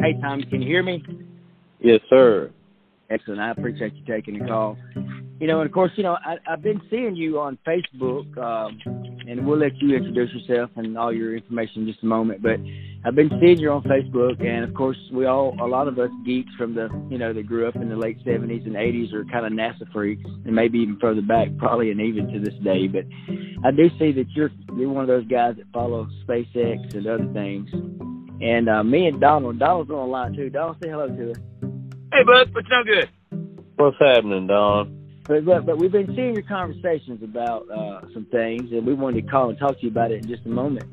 Hey, Tom, can you hear me? Yes, sir. Excellent. I appreciate you taking the call. You know, and of course, you know, I, I've been seeing you on Facebook, um, and we'll let you introduce yourself and all your information in just a moment. But I've been seeing you on Facebook, and of course, we all, a lot of us geeks from the, you know, that grew up in the late 70s and 80s are kind of NASA freaks, and maybe even further back, probably, and even to this day. But I do see that you're you're one of those guys that follow SpaceX and other things. And uh, me and Donald, Donald's on the line too. Donald, say hello to us. Hey, bud, what's no good? What's happening, Don? But, but but we've been seeing your conversations about uh, some things, and we wanted to call and talk to you about it in just a moment.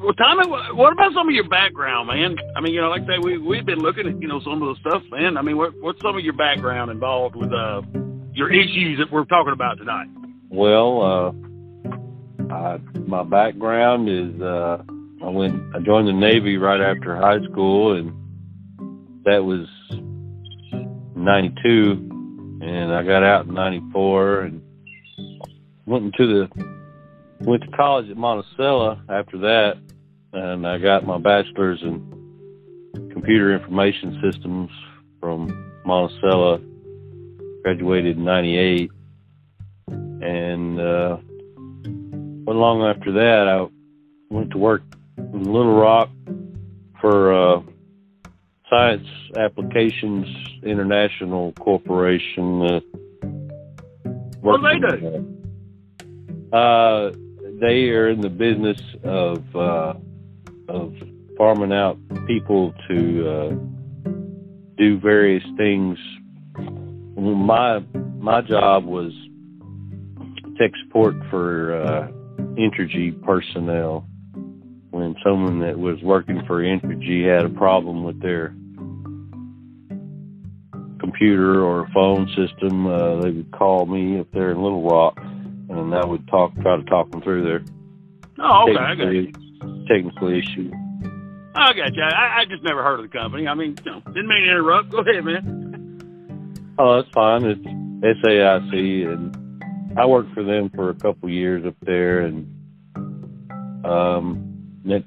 Well, Tommy, what about some of your background, man? I mean, you know, like I say, we we've been looking at you know some of the stuff, man. I mean, what what's some of your background involved with uh your issues that we're talking about tonight? Well, uh, I, my background is uh, I went I joined the Navy right after high school, and that was '92 and I got out in '94 and went into the went to college at Monticello after that, and I got my bachelor's in computer information systems from Monticello. Graduated in '98, and uh, went long after that. I went to work in Little Rock for. Uh, Science Applications International Corporation. Uh, what do they do? Uh, they are in the business of uh, of farming out people to uh, do various things. My my job was tech support for uh, Entergy personnel when someone that was working for Entergy had a problem with their computer or phone system, uh, they would call me if they're in Little Rock, and I would talk, try to talk them through their oh, okay, I got you. technical issue. I got you. I, I just never heard of the company. I mean, you know, didn't mean to interrupt. Go ahead, man. Oh, that's fine. It's SAIC, and I worked for them for a couple years up there, and um, that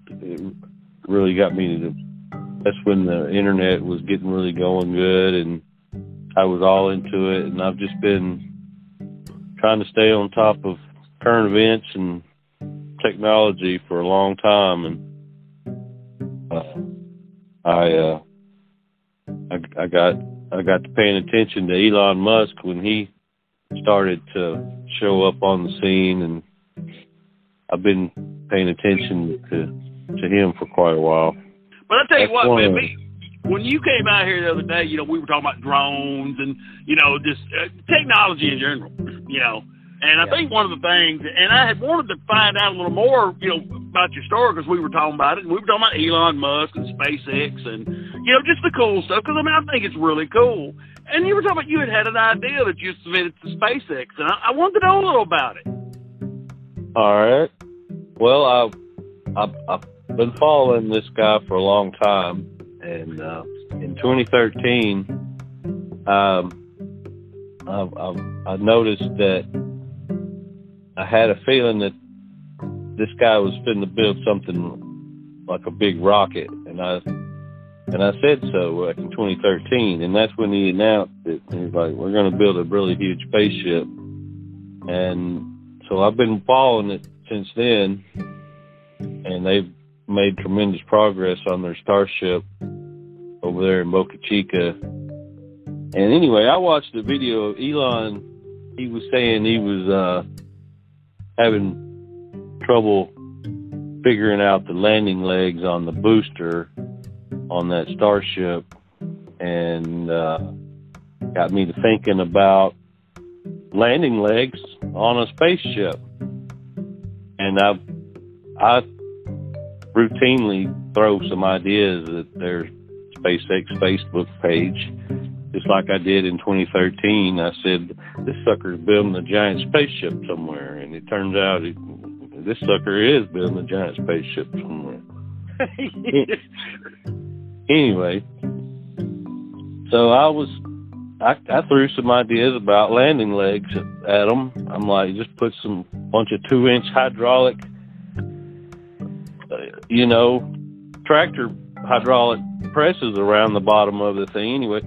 really got me to. That's when the internet was getting really going good, and I was all into it, and I've just been trying to stay on top of current events and technology for a long time, and uh, I, uh, I I got I got to paying attention to Elon Musk when he started to show up on the scene, and I've been paying attention to to him for quite a while. But I tell you That's what, man, me, when you came out here the other day, you know, we were talking about drones and, you know, just uh, technology in general, you know. And I yeah. think one of the things, and I had wanted to find out a little more, you know, about your story because we were talking about it, and we were talking about Elon Musk and SpaceX and, you know, just the cool stuff. Because I mean, I think it's really cool. And you were talking about you had had an idea that you submitted to SpaceX, and I, I wanted to know a little about it. All right. Well, I, I, I've been following this guy for a long time, and uh, in 2013, um, I, I, I noticed that I had a feeling that this guy was fitting to build something like a big rocket, and I and I said so like in 2013, and that's when he announced it. He's like, "We're going to build a really huge spaceship," and so I've been following it since then, and they've made tremendous progress on their Starship over there in Boca Chica. And anyway, I watched the video of Elon. He was saying he was uh, having trouble figuring out the landing legs on the booster on that Starship, and uh, got me to thinking about landing legs on a spaceship. And I, I routinely throw some ideas at their SpaceX Facebook page, just like I did in 2013. I said, this sucker's building a giant spaceship somewhere. And it turns out it, this sucker is building a giant spaceship somewhere. anyway, so I was, I, I threw some ideas about landing legs at them. I'm like, just put some bunch of two inch hydraulic, uh, you know, tractor hydraulic presses around the bottom of the thing. Anyway,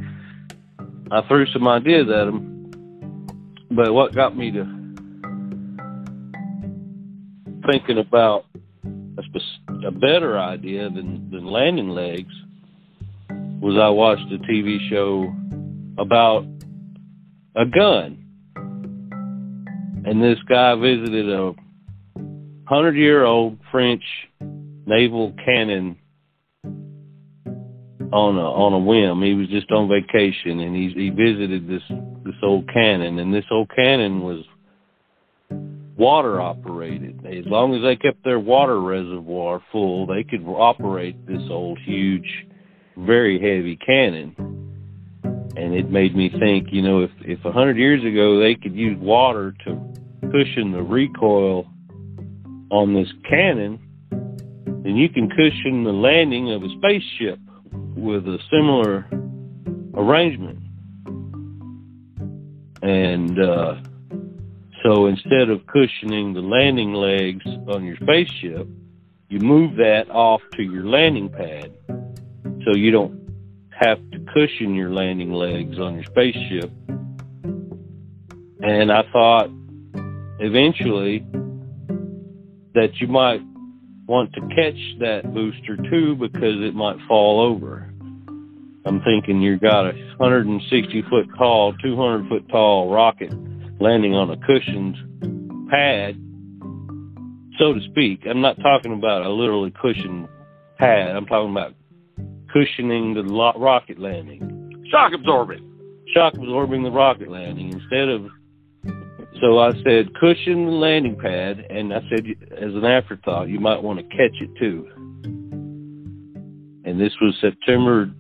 I threw some ideas at him, but what got me to thinking about a, a better idea than, than landing legs was I watched a TV show about a gun. And this guy visited a hundred year old French naval cannon on a on a whim. He was just on vacation and he he visited this this old cannon and this old cannon was water operated. As long as they kept their water reservoir full, they could operate this old huge very heavy cannon. And it made me think, you know, if if a hundred years ago they could use water to cushion the recoil on this cannon, then you can cushion the landing of a spaceship with a similar arrangement. And uh, so instead of cushioning the landing legs on your spaceship, you move that off to your landing pad so you don't have to cushion your landing legs on your spaceship. And I thought eventually that you might want to catch that booster too because it might fall over. I'm thinking you've got a 160 foot tall, 200 foot tall rocket landing on a cushioned pad, so to speak. I'm not talking about a literally cushioned pad. I'm talking about cushioning the lo- rocket landing. Shock absorbing. Shock absorbing the rocket landing instead of. So I said cushion the landing pad, and I said as an afterthought, you might want to catch it too. And this was September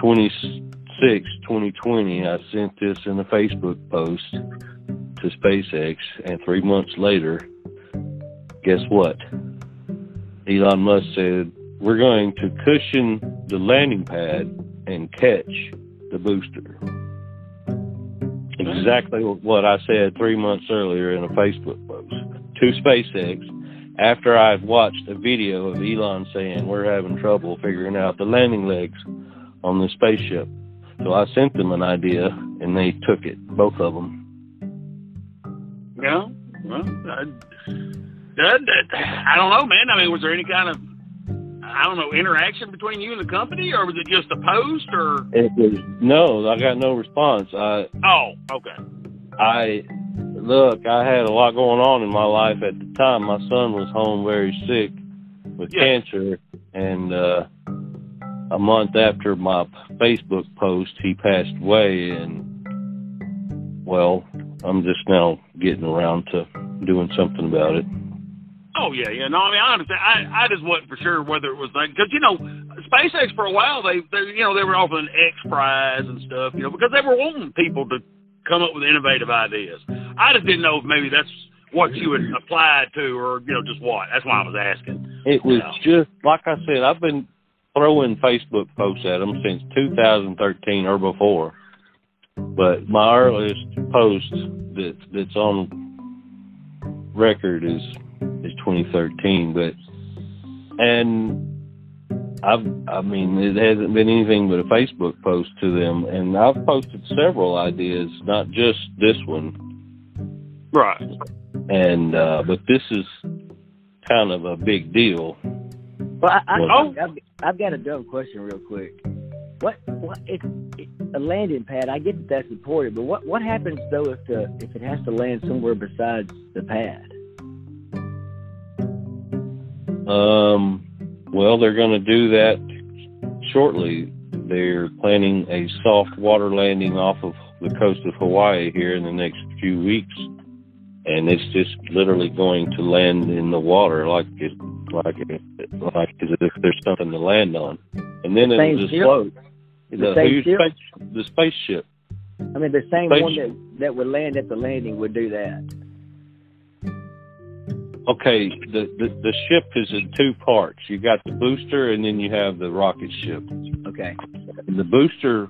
26, 2020. I sent this in a Facebook post to SpaceX, and three months later, guess what? Elon Musk said, We're going to cushion the landing pad and catch the booster. Exactly what I said three months earlier in a Facebook post to SpaceX after I had watched a video of Elon saying we're having trouble figuring out the landing legs on the spaceship. So I sent them an idea and they took it, both of them. Yeah. Well, I, that, that, I don't know, man. I mean, was there any kind of I don't know interaction between you and the company, or was it just a post? Or it was no, I got no response. I oh, okay. I look, I had a lot going on in my life at the time. My son was home very sick with yeah. cancer, and uh, a month after my Facebook post, he passed away, and well, I'm just now getting around to doing something about it. Oh yeah, yeah. No, I mean I understand. I I just wasn't for sure whether it was like because you know SpaceX for a while they they you know they were offering X Prize and stuff you know because they were wanting people to come up with innovative ideas. I just didn't know if maybe that's what you would apply to or you know just what. That's why I was asking. It was you know. just like I said. I've been throwing Facebook posts at them since 2013 or before but my earliest post that that's on record is is 2013. But and I've I mean it hasn't been anything but a Facebook post to them, and I've posted several ideas, not just this one. Right. And uh, but this is kind of a big deal. Well, I, I, oh. I've, I've got a dumb question real quick. What what it, it, a landing pad? I get that that's important, but what what happens though if the if it has to land somewhere besides the pad? Um, well, they're going to do that shortly. They're planning a soft water landing off of the coast of Hawaii here in the next few weeks, and it's just literally going to land in the water like it like it, like as if there's something to land on, and then it'll just float. The, the? Space, the spaceship. I mean, the same one that that would land at the landing would do that. Okay, the, the the ship is in two parts. You got the booster, and then you have the rocket ship. Okay. The booster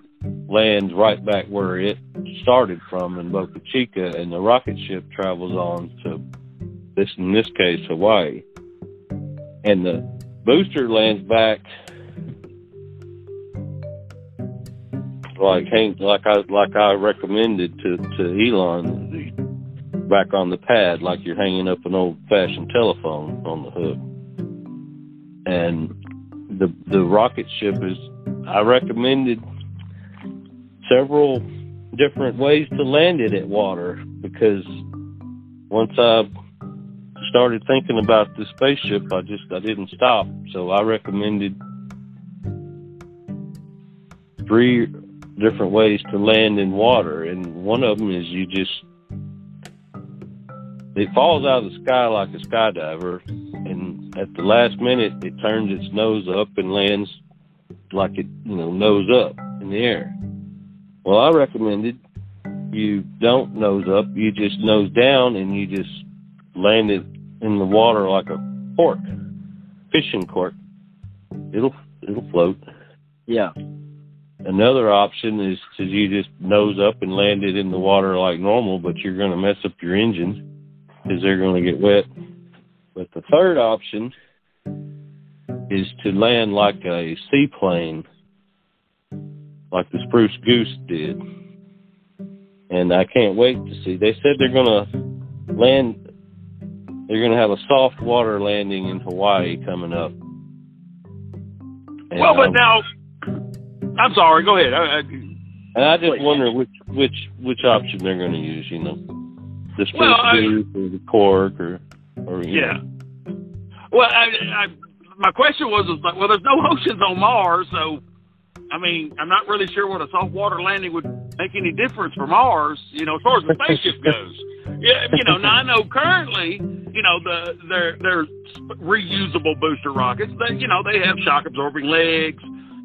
lands right back where it started from in Boca Chica, and the rocket ship travels on to this, in this case, Hawaii. And the booster lands back like like I like I recommended to to Elon back on the pad, like you're hanging up an old fashioned telephone on the hook. And the the rocket ship is I recommended several different ways to land it at water because once I started thinking about the spaceship, I just I didn't stop. So I recommended three different ways to land in water, and one of them is you just it falls out of the sky like a skydiver, and at the last minute it turns its nose up and lands like it you know nose up in the air. Well, I recommended you don't nose up, you just nose down, and you just land it in the water like a cork, fishing cork. It'll it'll float. Yeah. Another option is to you just nose up and land it in the water like normal, but you're going to mess up your engines because they're going to get wet. But the third option is to land like a seaplane, like the Spruce Goose did. And I can't wait to see. They said they're going to land, they're going to have a soft water landing in Hawaii coming up. And, well, but um, now I'm sorry. Go ahead. I, I, and I just wonder which which which option they're going to use. You know, the well, I, or the cork or or yeah. Know. Well, I, I, my question was, was like, well, there's no oceans on Mars, so I mean, I'm not really sure what a saltwater landing would make any difference for Mars. You know, as far as the spaceship goes. Yeah, you know. Now I know currently, you know, the they're they're reusable booster rockets. That you know they have shock absorbing legs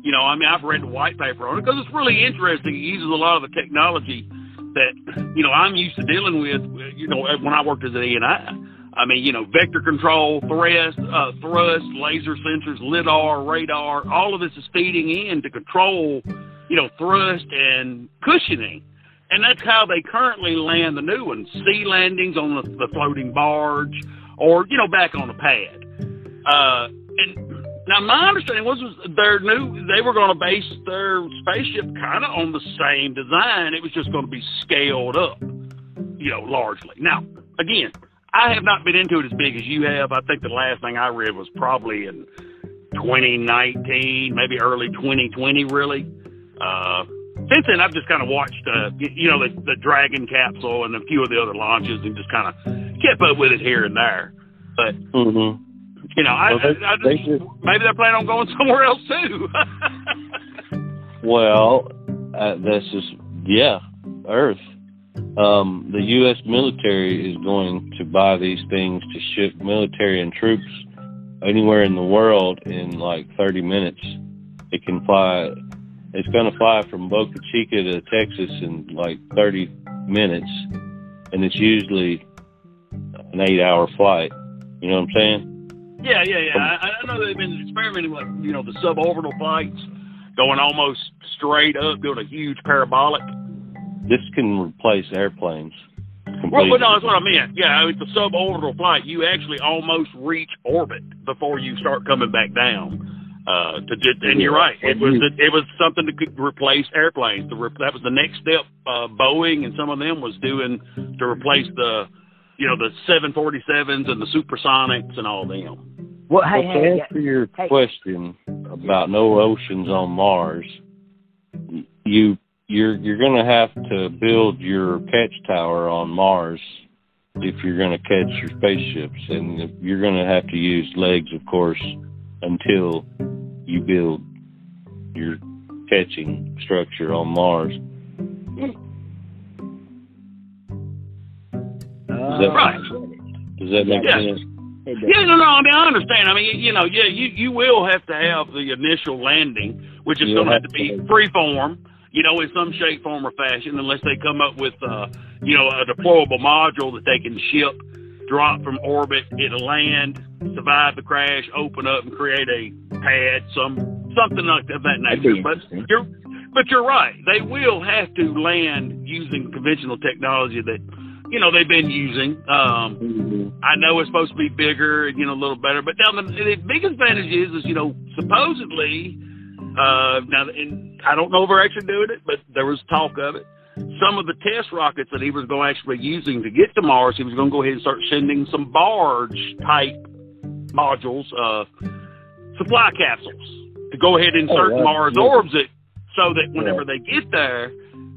you know, I mean, I've read the white paper on it because it's really interesting. It uses a lot of the technology that, you know, I'm used to dealing with, you know, when I worked as an E&I. I mean, you know, vector control, thrust, uh, thrust, laser sensors, lidar, radar, all of this is feeding in to control, you know, thrust and cushioning. And that's how they currently land the new ones. Sea landings on the, the floating barge or, you know, back on the pad. Uh, and now, my understanding was, was their new they were going to base their spaceship kind of on the same design. It was just going to be scaled up, you know, largely. Now, again, I have not been into it as big as you have. I think the last thing I read was probably in 2019, maybe early 2020, really. Uh, since then, I've just kind of watched, uh, you know, the, the Dragon capsule and a few of the other launches, and just kind of kept up with it here and there. But mm-hmm. You know, I, well, they, I, I just, they maybe they're planning on going somewhere else too. well, uh, this is yeah, Earth. Um, the U.S. military is going to buy these things to ship military and troops anywhere in the world in like 30 minutes. It can fly. It's going to fly from Boca Chica to Texas in like 30 minutes, and it's usually an eight-hour flight. You know what I'm saying? Yeah, yeah, yeah. I, I know they've been experimenting with, you know, the suborbital flights, going almost straight up, doing a huge parabolic. This can replace airplanes. Well, but no, that's what I meant. Yeah, it's a suborbital flight. You actually almost reach orbit before you start coming back down. Uh, to and you're right. It was it was something to replace airplanes. The, that was the next step. Uh, Boeing and some of them was doing to replace the you know, the 747s and the supersonics and all them. Well, hey, well, to hey, answer your hey. question about no oceans on Mars, you you're you're going to have to build your catch tower on Mars if you're going to catch your spaceships, and you're going to have to use legs, of course, until you build your catching structure on Mars. That, right. Does that make yeah. sense? Yeah, no, no. I mean, I understand. I mean, you know, yeah, you you will have to have the initial landing, which is going to have to be free form, you know, in some shape, form, or fashion, unless they come up with, uh, you know, a deployable module that they can ship, drop from orbit, it'll land, survive the crash, open up, and create a pad, some something like of that nature. But you're but you're right. They will have to land using conventional technology that you know they've been using. Um, mm-hmm. I know it's supposed to be bigger and you know a little better, but now the, the big advantage is is you know supposedly uh, now and I don't know if they're actually doing it, but there was talk of it. Some of the test rockets that he was going to actually be using to get to Mars, he was going to go ahead and start sending some barge type modules, uh, supply capsules to go ahead and insert oh, Mars orbit so that whenever yeah. they get there,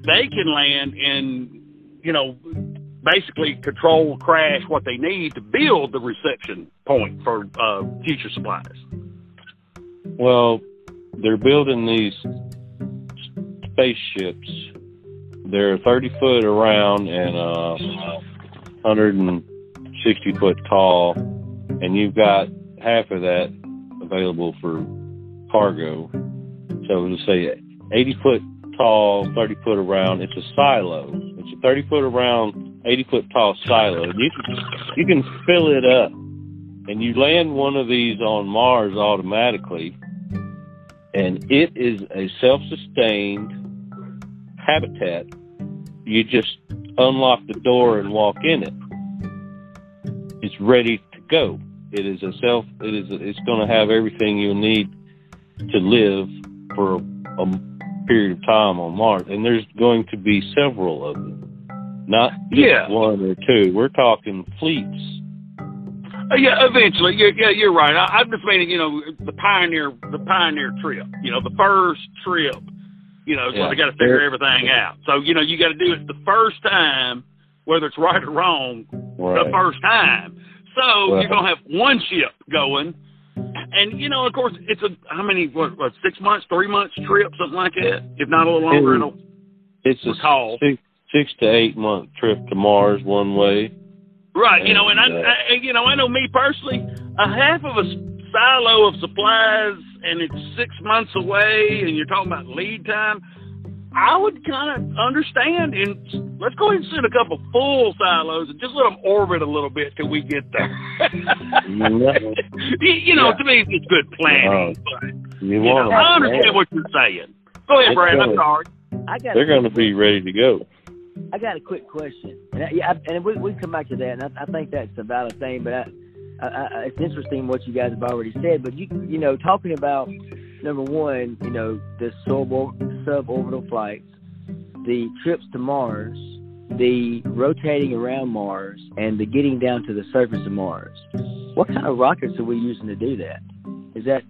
they can land and, you know, basically control, crash what they need to build the reception point for uh, future supplies. Well, they're building these spaceships. They're 30 foot around and uh, 160 foot tall, and you've got half of that available for cargo. So let's say 80 foot tall, 30 foot around. It's a silo. It's a 30 foot around, 80 foot tall silo. You can you can fill it up, and you land one of these on Mars automatically, and it is a self-sustained habitat. You just unlock the door and walk in it. It's ready to go. It is a self. It is. It's going to have everything you'll need to live for a, a period of time on Mars, and there's going to be several of them, not just yeah. one or two. We're talking fleets. Uh, yeah, eventually. Yeah, yeah, you're right. I, I'm just meaning, you know, the pioneer, the pioneer trip. You know, the first trip. You know, yeah. so they got to figure everything out. So you know, you got to do it the first time, whether it's right or wrong, right. the first time. So well, you're gonna have one ship going and you know, of course, it's a how many what, what six months, three months trip, something like that, if not a little longer. It, it's a call. Six, six to eight month trip to Mars one way. Right, and, you know, and I, uh, I, you know, I know me personally, a half of a silo of supplies, and it's six months away, and you're talking about lead time. I would kind of understand, and let's go ahead and send a couple full silos and just let them orbit a little bit till we get there. you know, yeah. to me, it's good planning. Uh, but, you, you know, I understand what you're saying. Go ahead, Brad. I'm sorry. I got They're going to be ready to go. I got a quick question, and I, yeah, and we we come back to that, and I, I think that's a valid thing. But I, I, I, it's interesting what you guys have already said. But you you know, talking about number one, you know, the sub suborbital flights, the trips to Mars, the rotating around Mars, and the getting down to the surface of Mars. What kind of rockets are we using to do that? Is that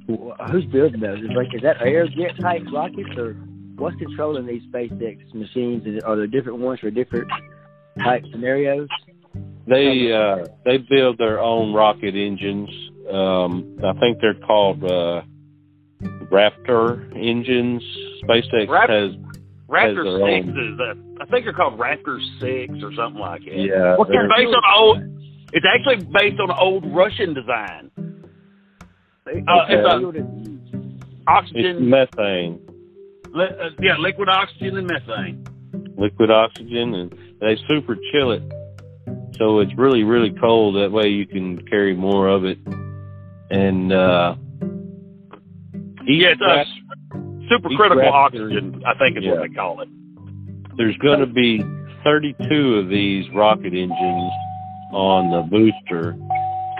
who's building those? Is like is that Aerojet type rockets, or what's controlling these SpaceX machines? Are there different ones for different type scenarios? They uh, they build their own rocket engines. Um, I think they're called uh, Raptor engines. SpaceX Rap- has Raptor has six is that I think they're called Raptor six or something like that. Yeah, well, it's based on old. It's actually based on an old Russian design. Uh, it's a oxygen, it's methane. Uh, yeah, liquid oxygen and methane. Liquid oxygen, and they super chill it, so it's really really cold. That way you can carry more of it, and uh, yeah, it's a supercritical oxygen, I think is yeah. what they call it. There's going to be 32 of these rocket engines on the booster,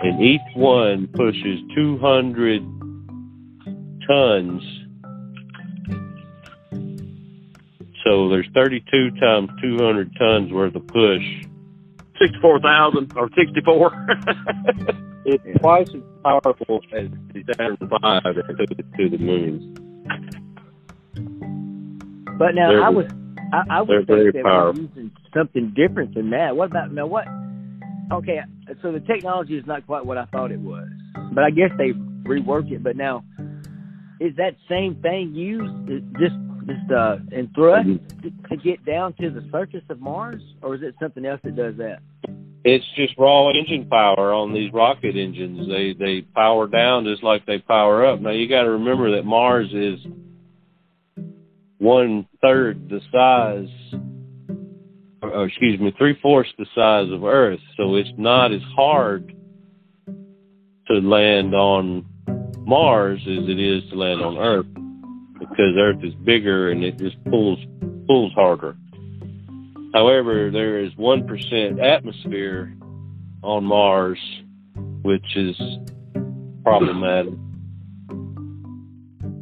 and each one pushes 200 tons. So there's 32 times 200 tons worth of push. 64,000 or 64. it's twice as powerful as the Saturn V that took it to the moon. But now they're, I was I, I would think they were using something different than that. What about now? What? Okay, so the technology is not quite what I thought it was, but I guess they reworked it. But now, is that same thing used just just uh, in thrust mm-hmm. to, to get down to the surface of Mars, or is it something else that does that? It's just raw engine power on these rocket engines. They they power down just like they power up. Now you got to remember that Mars is one third the size, or excuse me, three fourths the size of Earth. So it's not as hard to land on Mars as it is to land on Earth because Earth is bigger and it just pulls pulls harder. However, there is 1% atmosphere on Mars, which is problematic.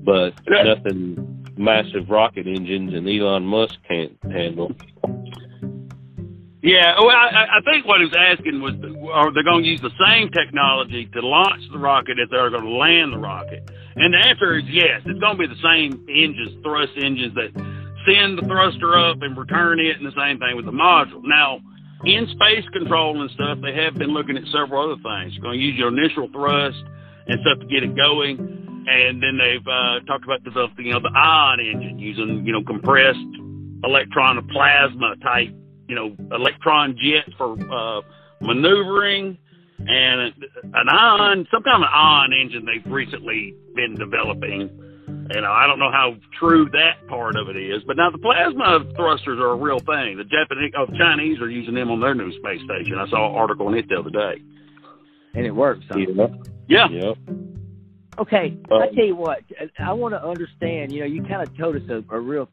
But nothing massive rocket engines and Elon Musk can't handle. Yeah, well, I, I think what he was asking was, are they going to use the same technology to launch the rocket if they're going to land the rocket? And the answer is yes. It's going to be the same engines, thrust engines that send the thruster up and return it, and the same thing with the module. Now, in space control and stuff, they have been looking at several other things. You're going to use your initial thrust and stuff to get it going, and then they've uh, talked about developing, you know, the ion engine using, you know, compressed electron plasma type you know, electron jets for uh, maneuvering and an ion, some kind of an ion engine they've recently been developing. You know, I don't know how true that part of it is, but now the plasma thrusters are a real thing. The Japanese, oh, the Chinese are using them on their new space station. I saw an article on it the other day, and it works. Huh? Yeah. Yeah. Okay, um, I tell you what, I want to understand. You know, you kind of told us a, a real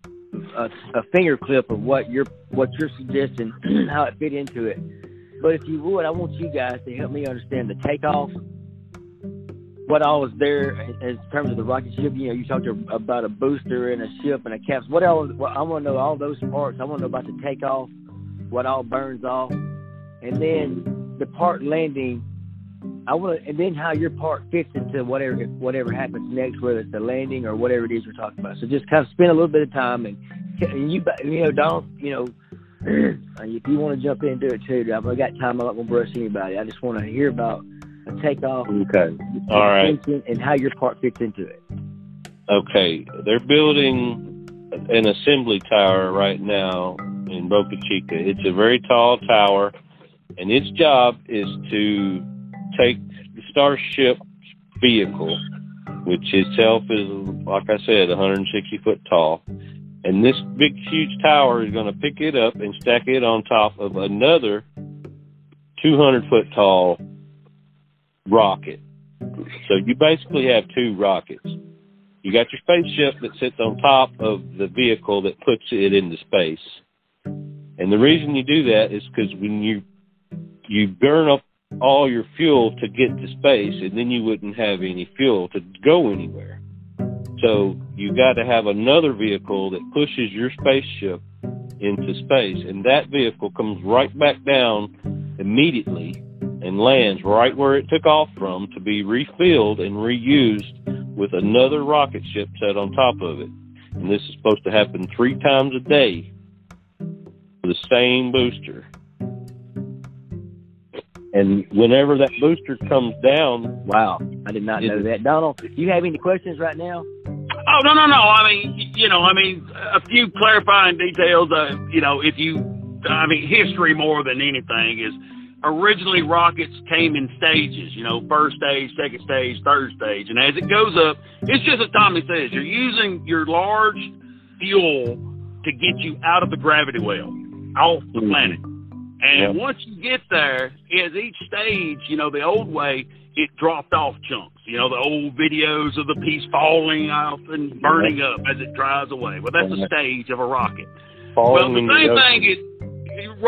a, a finger clip of what you're what you're suggesting, how it fit into it. But if you would, I want you guys to help me understand the takeoff, what all was there in terms of the rocket ship. You know, you talked about a booster and a ship and a capsule. What else? Well, I want to know all those parts. I want to know about the takeoff, what all burns off, and then the part landing. I want to, and then how your part fits into whatever whatever happens next, whether it's the landing or whatever it is we're talking about. So just kind of spend a little bit of time and you you know don't you know if you want to jump in and do it too. I've got time. I'm not gonna brush anybody. I just want to hear about a takeoff. Okay. All right. And how your part fits into it. Okay, they're building an assembly tower right now in Boca Chica. It's a very tall tower, and its job is to take the Starship vehicle, which itself is, like I said, 160 foot tall, and this big, huge tower is going to pick it up and stack it on top of another 200 foot tall rocket. So you basically have two rockets. You got your spaceship that sits on top of the vehicle that puts it into space. And the reason you do that is because when you you burn up all your fuel to get to space, and then you wouldn't have any fuel to go anywhere. So you got to have another vehicle that pushes your spaceship into space, and that vehicle comes right back down immediately and lands right where it took off from to be refilled and reused with another rocket ship set on top of it. And this is supposed to happen three times a day for the same booster. And whenever that booster comes down, wow, I did not know that. Donald, do you have any questions right now? Oh no no no! I mean, you know, I mean, a few clarifying details. Uh, you know, if you, I mean, history more than anything is originally rockets came in stages. You know, first stage, second stage, third stage, and as it goes up, it's just as Tommy says, you're using your large fuel to get you out of the gravity well, off the mm-hmm. planet. And yep. once you get there, as each stage, you know, the old way, it dropped off chunks. You know, the old videos of the piece falling off and burning up as it dries away. Well, that's the stage of a rocket. Falling well, the same thing is,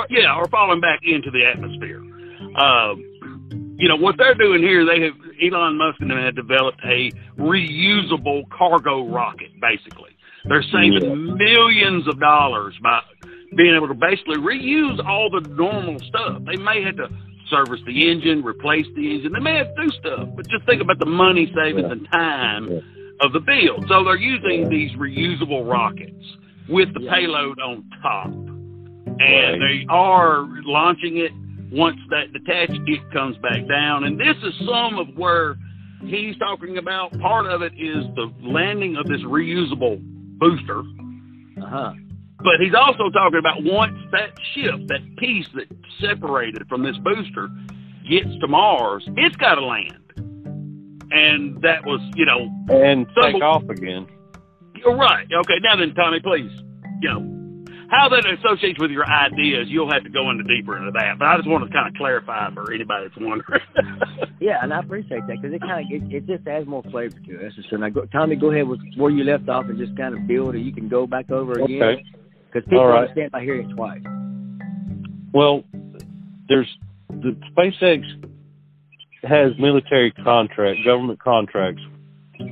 yeah, or falling back into the atmosphere. Um, you know, what they're doing here, they have, Elon Musk and them have developed a reusable cargo rocket, basically. They're saving yeah. millions of dollars by being able to basically reuse all the normal stuff. They may have to service the engine, replace the engine. They may have to do stuff, but just think about the money savings and time of the build. So they're using these reusable rockets with the payload on top. And they are launching it once that detached kit comes back down. And this is some of where he's talking about. Part of it is the landing of this reusable booster. Uh-huh. But he's also talking about once that ship, that piece that separated from this booster, gets to Mars, it's got to land. And that was, you know, and take off again. You're Right. Okay. Now then, Tommy, please, you know, how that associates with your ideas, you'll have to go into deeper into that. But I just want to kind of clarify for anybody that's wondering. yeah, and I appreciate that because it kind of it, it, just adds more flavor to it. So now, go, Tommy, go ahead with where you left off and just kind of build, or you can go back over again. Because people right. understand by hearing it twice. Well, there's the SpaceX has military contract, government contracts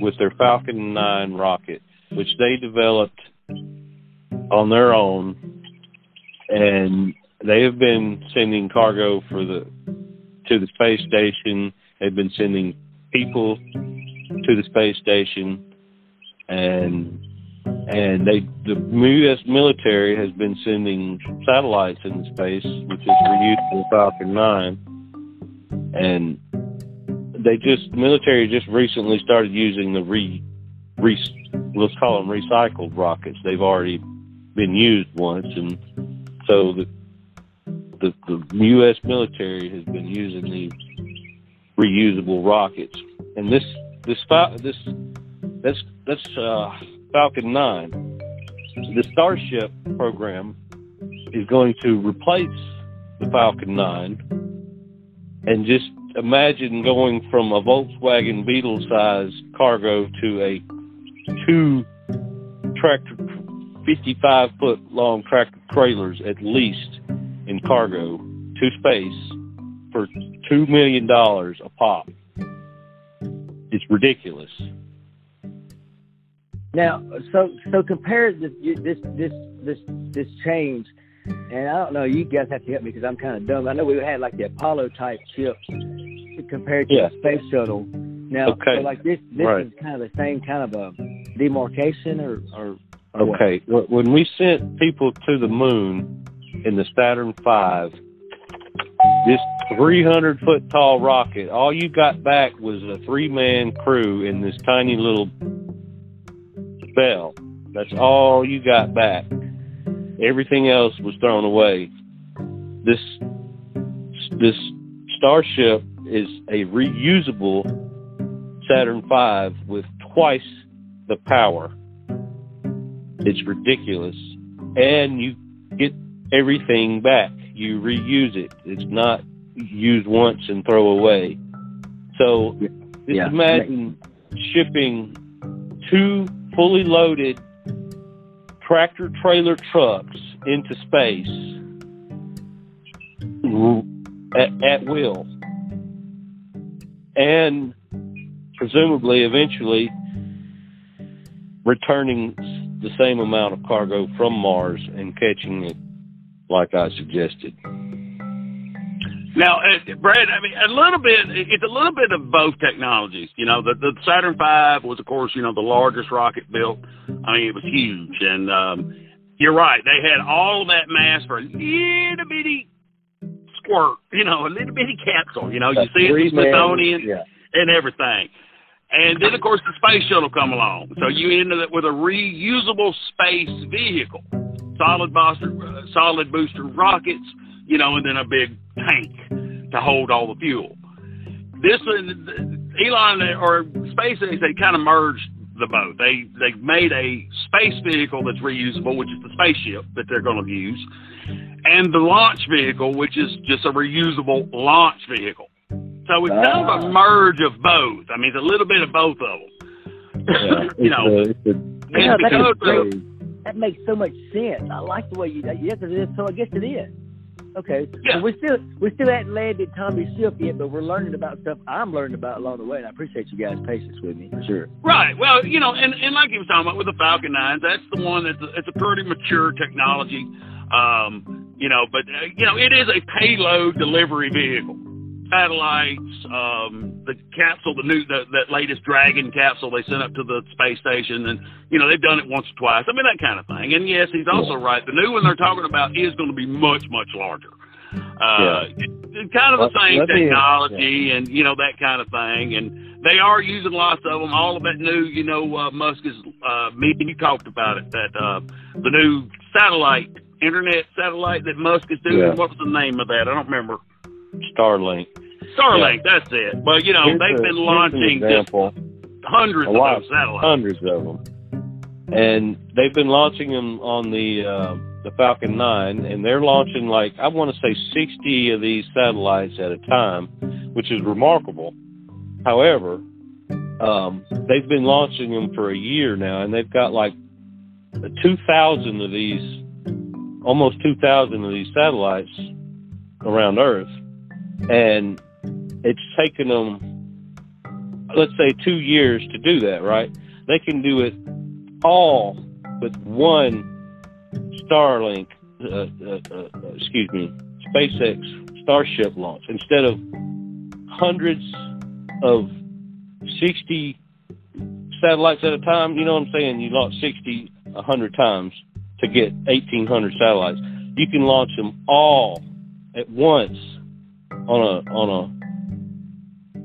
with their Falcon 9 rocket which they developed on their own, and they have been sending cargo for the to the space station. They've been sending people to the space station, and and they the U.S. military has been sending satellites into space, which is reusable Falcon 9, and they just military just recently started using the re, re let's call them recycled rockets. They've already been used once, and so the the, the U.S. military has been using these reusable rockets, and this this this that's that's uh, Falcon 9. The Starship program is going to replace the Falcon 9 and just imagine going from a Volkswagen Beetle size cargo to a two tractor 55 foot long tractor trailers at least in cargo to space for two million dollars a pop. It's ridiculous. Now, so so compare this this this this this change, and I don't know. You guys have to help me because I'm kind of dumb. I know we had like the Apollo type ships compared to Yeah. the space shuttle. Now, Okay. so like this this Right. is kind of the same kind of a demarcation, or or, or? Okay, wh- when we sent people to the moon in the Saturn V, this 300 foot tall rocket, all you got back was a three man crew in this tiny little bell. That's all you got back. Everything else was thrown away. This this starship is a reusable Saturn V with twice the power. It's ridiculous. And you get everything back. You reuse it. It's not used once and throw away. So just Yeah. imagine shipping two fully loaded tractor trailer trucks into space at, at will. And presumably eventually returning the same amount of cargo from Mars and catching it like I suggested. Now, uh, Brad, I mean, a little bit. It's a little bit of both technologies. You know, the, the Saturn V was, of course, you know, the largest rocket built. I mean, it was huge, and um, you're right. They had all that mass for a little bitty squirt. You know, a little bitty capsule. You know, you see it in the Smithsonian Yeah. and everything. And then, of course, the space shuttle come along. So you ended up with a reusable space vehicle, solid booster, uh, solid booster rockets, you know, and then a big tank to hold all the fuel. This one, Elon or SpaceX, they kind of merged the both. They they made a space vehicle that's reusable, which is the spaceship that they're going to use, and the launch vehicle, which is just a reusable launch vehicle. So it's kind of a Ah. merge of both. I mean, it's a little bit of both of them. you know, a- a- Yeah, and that's of, That makes so much sense. I like the way you. Yeah, because it is. So I guess it is. Okay. Yeah. So we still we still hadn't landed Tommy's ship yet, but we're learning about stuff I'm learning about along the way, and I appreciate you guys' patience with me for sure. Right. Well, you know, and, and like he was talking about with the Falcon 9s, that's the one that's a, it's a pretty mature technology. Um, you know, but uh, you know, it is a payload delivery vehicle. Satellites, um, the capsule, the new, the, that latest Dragon capsule they sent up to the space station, and you know they've done it once or twice. I mean that kind of thing. And yes, he's also right. The new one they're talking about is going to be much much larger. Uh, it's kind of the Let- same let me- technology, and you know that kind of thing. And they are using lots of them. All of that new, you know, uh, Musk is. Uh, me and you talked about it. That uh, the new satellite, internet satellite that Musk is doing. Yeah. What was the name of that? I don't remember. Starlink. Starlink. That's it. But you know, Here's they've a- been launching example. hundreds of lot. satellites. hundreds of them, and they've been launching them on the uh, the Falcon 9, and they're launching like I want to say 60 of these satellites at a time, which is remarkable. However, um, they've been launching them for a year now, and they've got like 2,000 of these, almost 2,000 of these satellites around Earth, and it's taken them let's say two years to do that, right? They can do it all with one Starlink, uh, uh, uh, excuse me, SpaceX Starship launch instead of hundreds of 60 satellites at a time. You know what I'm saying? You launch 60, 100 times to get 1,800 satellites. You can launch them all at once on a on a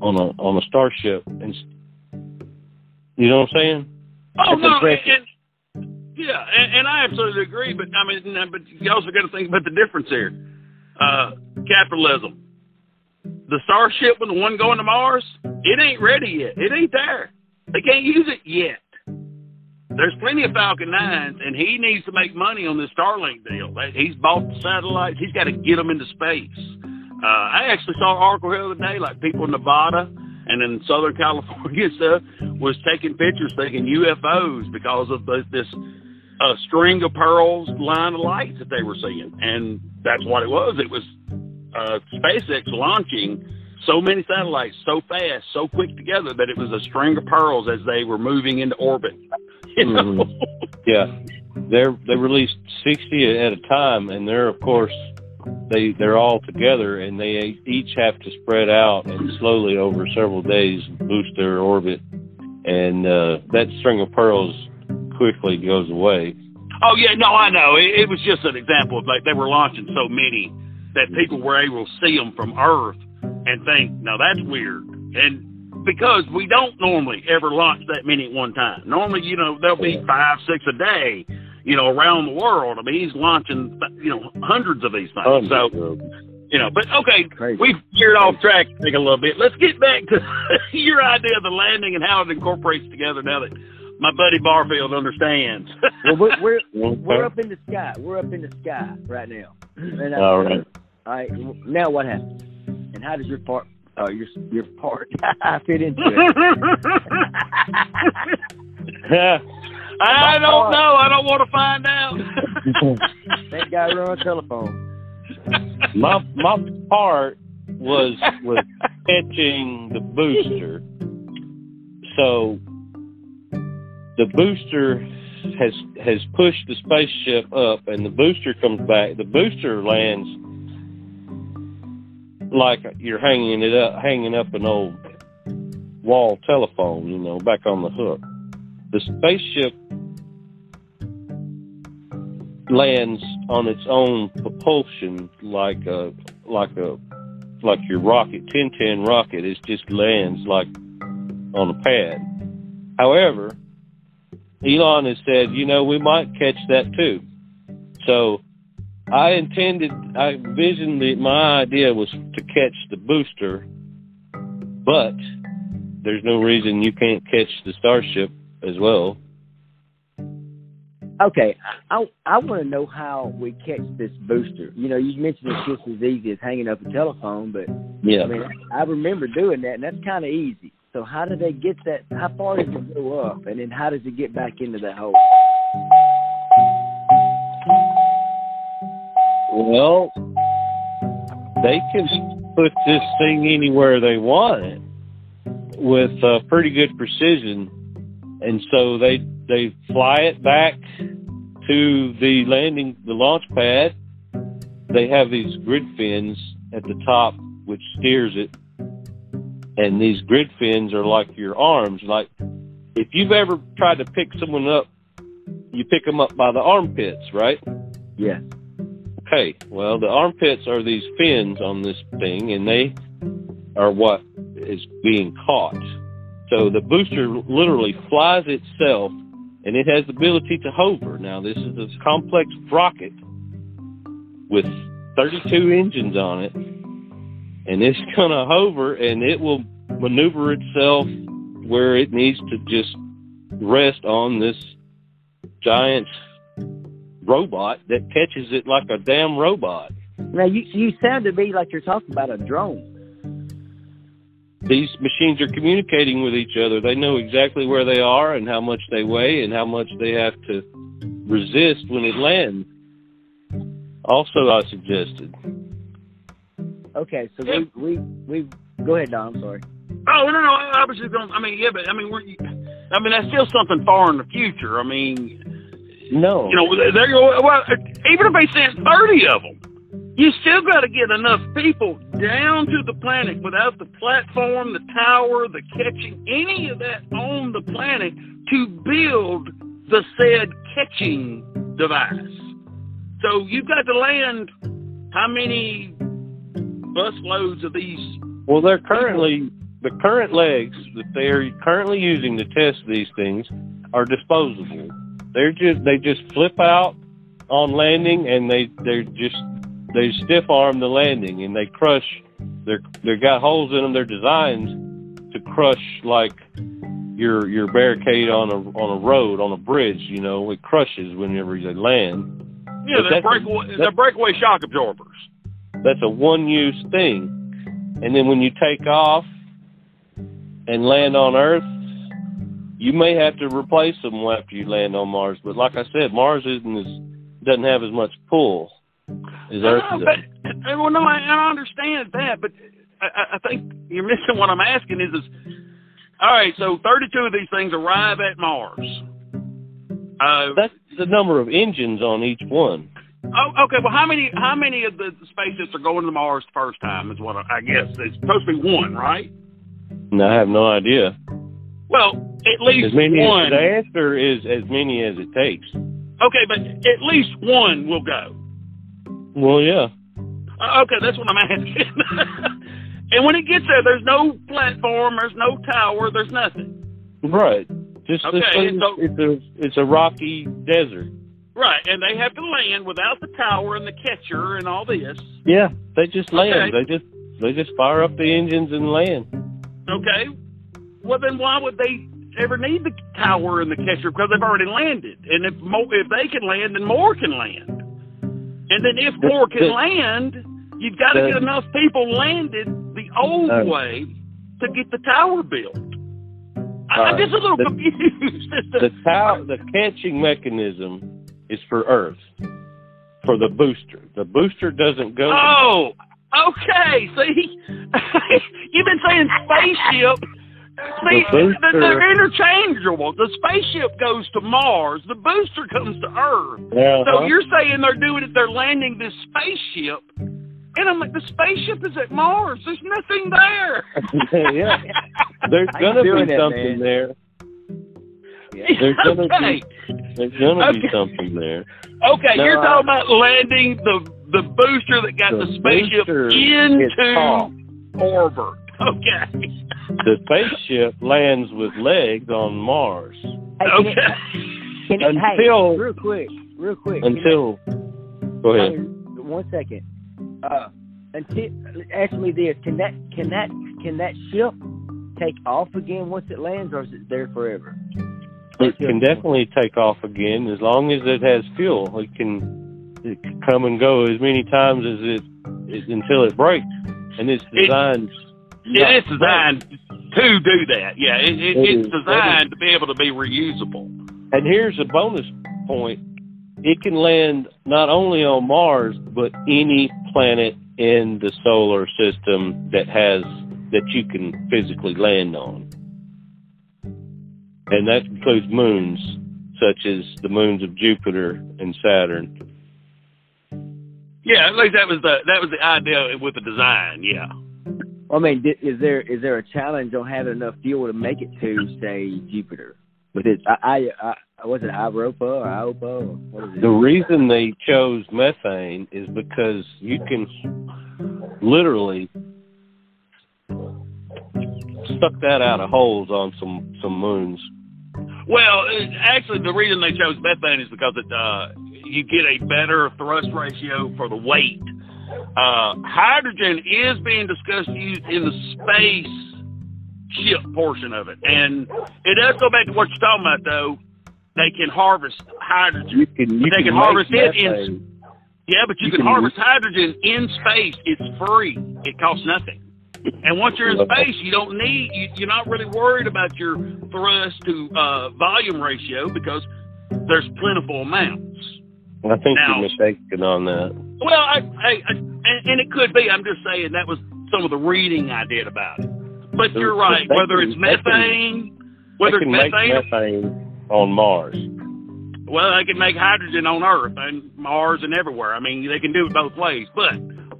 on a on a starship, and you know what I'm saying? Oh That's no, and, yeah, and, and I absolutely agree. But I mean, but you also got to think about the difference here. Uh, capitalism. The Starship and the one going to Mars, it ain't ready yet. It ain't there. They can't use it yet. There's plenty of Falcon 9s, and he needs to make money on this Starlink deal. He's bought the satellites. He's got to get them into space. Uh, I actually saw an article the other day, like people in Nevada and in Southern California stuff was taking pictures thinking UFOs because of the, this uh, string of pearls line of lights that they were seeing. And that's what it was. It was uh, SpaceX launching so many satellites so fast, so quick together that it was a string of pearls as they were moving into orbit. You know? mm-hmm. Yeah, they're they released sixty at a time, and they're of course they they're all together, and they each have to spread out and slowly over several days boost their orbit, and uh, that string of pearls quickly goes away. Oh yeah, no, I know. It, it was just an example of like they were launching so many that people were able to see them from Earth and think, "Now that's weird. And because we don't normally ever launch that many at one time. Normally, you know, there'll be five, six a day, you know, around the world. I mean, he's launching, you know, hundreds of these things. So, you know, but okay, Crazy. we've veered off track a little bit. Let's get back to your idea of the landing and how it incorporates together now that my buddy Barfield understands. well, we're, we're, we're up in the sky. We're up in the sky right now. And, uh, all right. All right. Now what happens? And how does your part uh, your your part fit into it? I don't know. I don't want to find out. that guy run a telephone. My my part was was catching the booster. So the booster has has pushed the spaceship up, and the booster comes back. The booster lands like you're hanging it up, hanging up an old wall telephone, you know, back on the hook. The spaceship lands on its own propulsion, like a like a like your rocket, Tintin rocket. It just lands like on a pad. However, Elon has said, you know, we might catch that too. So I intended, I envisioned my idea was to catch the booster, but there's no reason you can't catch the Starship as well. Okay, I I want to know how we catch this booster. You know, you mentioned it's just as easy as hanging up a telephone, but yeah, I mean, I remember doing that, and that's kind of easy. So how do they get that? How far does it go up, and then how does it get back into that hole? Well, they can put this thing anywhere they want it with uh, pretty good precision, and so they they fly it back to the landing the launch pad. They have these grid fins at the top which steers it, and these grid fins are like your arms. Like if you've ever tried to pick someone up, you pick them up by the armpits, right? Yeah. Okay, well, the armpits are these fins on this thing, and they are what is being caught. So the booster literally flies itself, and it has the ability to hover. Now, this is a complex rocket with 32 engines on it, and it's going to hover, and it will maneuver itself where it needs to just rest on this giant robot that catches it like a damn robot. Now you you sound to me like you're talking about a drone. These machines are communicating with each other. They know exactly where they are and how much they weigh and how much they have to resist when it lands. Also, I suggested. Okay, so we we we go ahead, Don. I'm sorry. Oh no, no, I was just going. I mean, yeah, but I mean, we're I mean, that's still something far in the future. I mean, no, you know, they're well, even if they sent thirty of them, you still got to get enough people down to the planet without the platform, the tower, the catching, any of that on the planet to build the said catching device. So you've got to land how many bus loads of these? Well, they're currently the current legs that they're currently using to test these things are disposable. They're just they just flip out on landing and they they're just they stiff arm the landing and they crush. They're they got holes in them. They're designed to crush like your your barricade on a on a road on a bridge. You know, it crushes whenever they land. Yeah, they're breakaway, they're breakaway shock absorbers. That's a one use thing. And then when you take off and land on Earth, you may have to replace them after you land on Mars. But like I said, Mars isn't as doesn't have as much pull as Earth does. But, well, no, I, I understand that, but I, I think you're missing what I'm asking. Is is all right? So 32 of these things arrive at Mars. Uh, That's the number of engines on each one. Oh, okay. Well, how many how many of the spaceships are going to Mars the first time? Is what I guess it's supposed to be one, right? No, I have no idea. Well, at least as many one. As, the answer is as many as it takes. Okay, but at least one will go. Well, yeah. Uh, okay, that's what I'm asking. and when it gets there, there's no platform, there's no tower, there's nothing. Right. Just okay, so, it's a it's a rocky desert. Right, and they have to land without the tower and the catcher and all this. Yeah, they just land. Okay. They just they just fire up the engines and land. Okay. Well, then why would they ever need the tower and the catcher? Because they've already landed, and if more, if they can land, then more can land. And then if more can the, land, you've got to get enough people landed the old uh, way to get the tower built. Uh, I'm just a little the, confused. the tower, the catching mechanism is for Earth, for the booster. The booster doesn't go. Oh, okay. See, you've been saying spaceship. See, the they're interchangeable. The spaceship goes to Mars. The booster comes to Earth. Uh-huh. So you're saying they're doing it. They're landing this spaceship. And I'm like, the spaceship is at Mars. There's nothing there. yeah, there's gonna be something man? there. Yeah. There's gonna okay. be there's gonna Okay. be something there. Okay, No, you're talking about landing the the booster that got the, The spaceship into orbit. Okay. The spaceship lands with legs on Mars Hey, Okay. it, can it, Until- hey, real quick, real quick. can it- until. Go ahead. One second. Uh, until ask me this: Can that can that can that ship take off again once it lands, or is it there forever? It can definitely take off again as long as it has fuel. It can, it can come and go as many times as it is until it breaks. And it's It- It is designed to do that. Yeah, it, it, It it's is. designed to be able to be reusable. And here's a bonus point: it can land not only on Mars but any planet in the solar system that has that you can physically land on. And that includes moons, such as the moons of Jupiter and Saturn. Yeah, at least that was the that was the idea with the design. Yeah. I mean, di- is there is there a challenge on having enough fuel to make it to say Jupiter? With it, I, I, I was it Europa or Iopa or what is it? The reason they chose methane is because you can literally suck that out of holes on some some moons. Well, it, actually, the reason they chose methane is because it uh, you get a better thrust ratio for the weight. Uh, hydrogen is being discussed used in the space ship portion of it, and it does go back to what you're talking about, though. They can harvest hydrogen. You can you They can make harvest it in- Yeah, but you, You can, can- harvest hydrogen in space. It's free. It costs nothing. And once you're in space, you don't need. You, you're not really worried about your thrust to uh, volume ratio because there's plentiful amounts. I think Now- you're mistaken on that. Well, I, I, I and, and it could be. I'm just saying that was some of the reading I did about it. But you're right. the Whether it's methane- methane whether it's methane, methane on Mars. well, they can make hydrogen on Earth and Mars and everywhere. I mean, they can do it both ways. But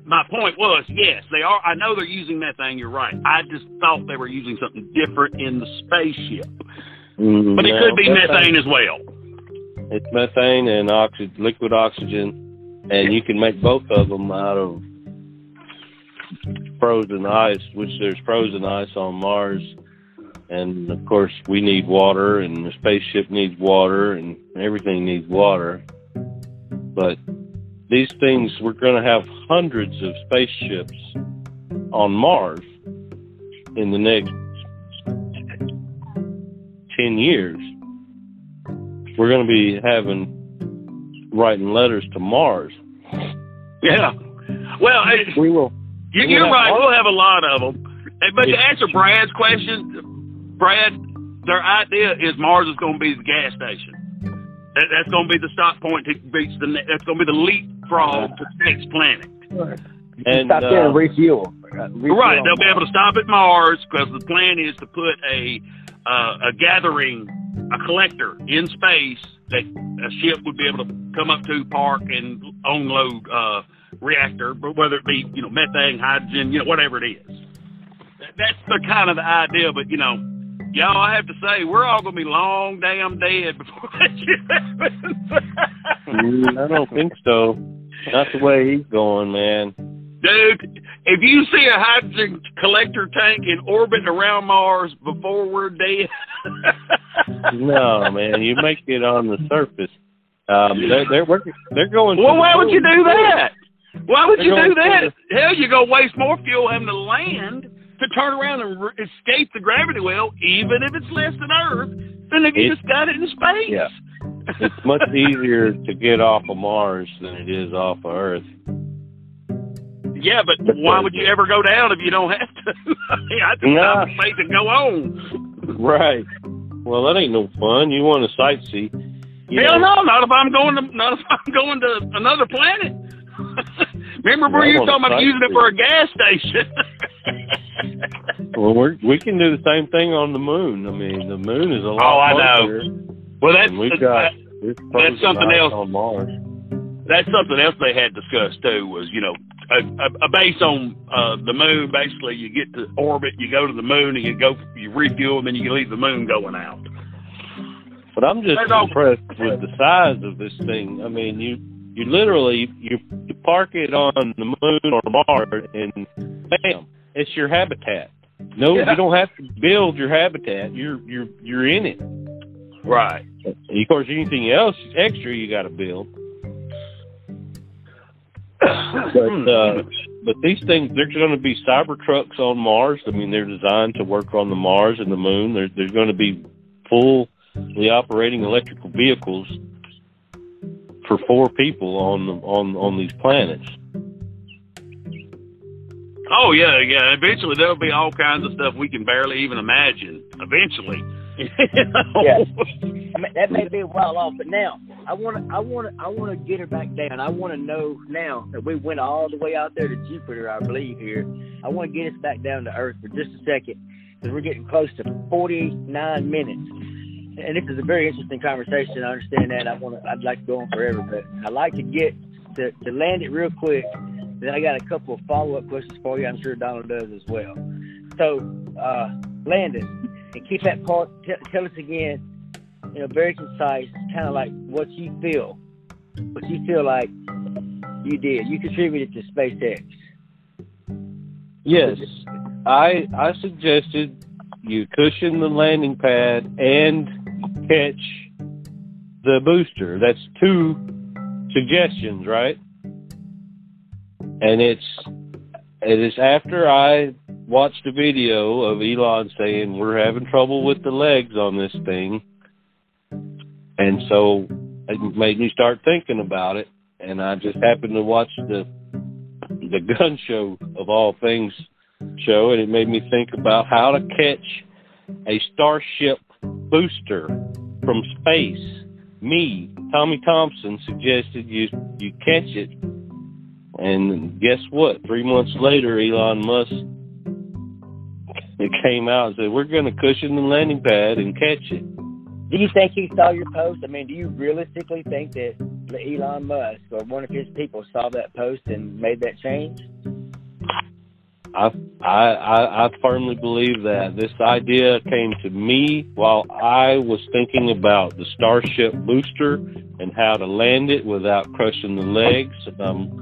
my point was, yes, they are. I know they're using methane. You're right. I just thought they were using something different in the spaceship, Mm, but it no, could be methane as well. It's methane and oxygen, liquid oxygen, and you can make both of them out of frozen ice, which there's frozen ice on Mars. And of course, we need water, and the spaceship needs water, and everything needs water. But these things, we're going to have hundreds of spaceships on Mars in the next 10 years. We're going to be having writing letters to Mars. Yeah. Well, it, We will. You, We'll you're have right. We'll have a lot of them. But to answer Brad's question, Brad, their idea is Mars is going to be the gas station. That, that's going to be the stop point to reach the. That's going to be the leapfrog to the next planet. And, Stop there and uh, refuel. Uh, refuel Right. They'll be able to stop at Mars because the plan is to put a uh, a gathering, a collector in space that a ship would be able to come up to, park, and unload uh, reactor, but whether it be you know methane, hydrogen, you know whatever it is. That's the kind of the idea. But you know, y'all, I have to say, we're all gonna be long damn dead before that shit happens. Mm, I don't think so. Not the way he's going, man. Dude, if you see a hydrogen collector tank in orbit around Mars before we're dead, No, man. You make it on the surface. Um, they're they're working. They're going. well, the why would you do that? Why would They're you do that? to Hell, you're gonna waste more fuel having to land to turn around and re- escape the gravity well, even if it's less than Earth, than if you just got it in space. Yeah. It's much easier to get off of Mars than it is off of Earth. Yeah, but why would you ever go down if you don't have to? I mean, I just Nah. make it go on. Right. Well, that ain't no fun. You want to sightsee. You Hell know, no, not if I'm going to not if I'm going to another planet. Remember where you were talking about using it for a gas station? Well, we're, we can do the same thing on the moon. I mean, the moon is a lot Oh, I know. well, that's we've got this that's something else. on Mars. that's something else they had discussed too. Was you know a, a, base on uh, the moon. Basically, you get to orbit, you go to the moon, and you go you refuel, and then you leave the moon going out. But I'm just That's all- impressed with the size of this thing. I mean, you you literally you, you park it on the moon or Mars, and bam, it's your habitat. No, Yeah. you don't have to build your habitat. You're you're you're in it. Right. Of course, anything else extra you got to build. But uh, but these things, there's going to be cyber trucks on Mars. I mean, they're designed to work on the Mars and the Moon. There's going to be fully operating electrical vehicles for four people on the, on on these planets. Oh yeah, yeah. Eventually there'll be all kinds of stuff we can barely even imagine. Eventually. Yeah. I mean, that may be a while off, but now I want to, I want to, I want to get her back down. I want to know now that we went all the way out there to Jupiter, I believe here. I want to get us back down to Earth for just a second because we're getting close to 49 minutes. And this is a very interesting conversation. I understand that. I want to, I'd like to go on forever, but I'd like to get to, to land it real quick. Then I got a couple of follow up questions for you. I'm sure Donald does as well. So, uh, Landon, and keep that part. T- tell us again, you know, very concise, kind of like what you feel, what you feel like you did. You contributed to SpaceX. Yes, I I suggested you cushion the landing pad and catch the booster. That's two suggestions, right? And it's it is after I watched a video of Elon saying we're having trouble with the legs on this thing. And so it made me start thinking about it and I just happened to watch the the gun show of all things show and it made me think about how to catch a starship booster from space me tommy thompson suggested you you catch it and guess what three months later elon musk it came out and said, "We're going to cushion the landing pad and catch it." Do you think he saw your post? I mean, do you realistically think that Elon Musk or one of his people saw that post and made that change? I, I, I firmly believe that this idea came to me while I was thinking about the Starship booster and how to land it without crushing the legs. Um,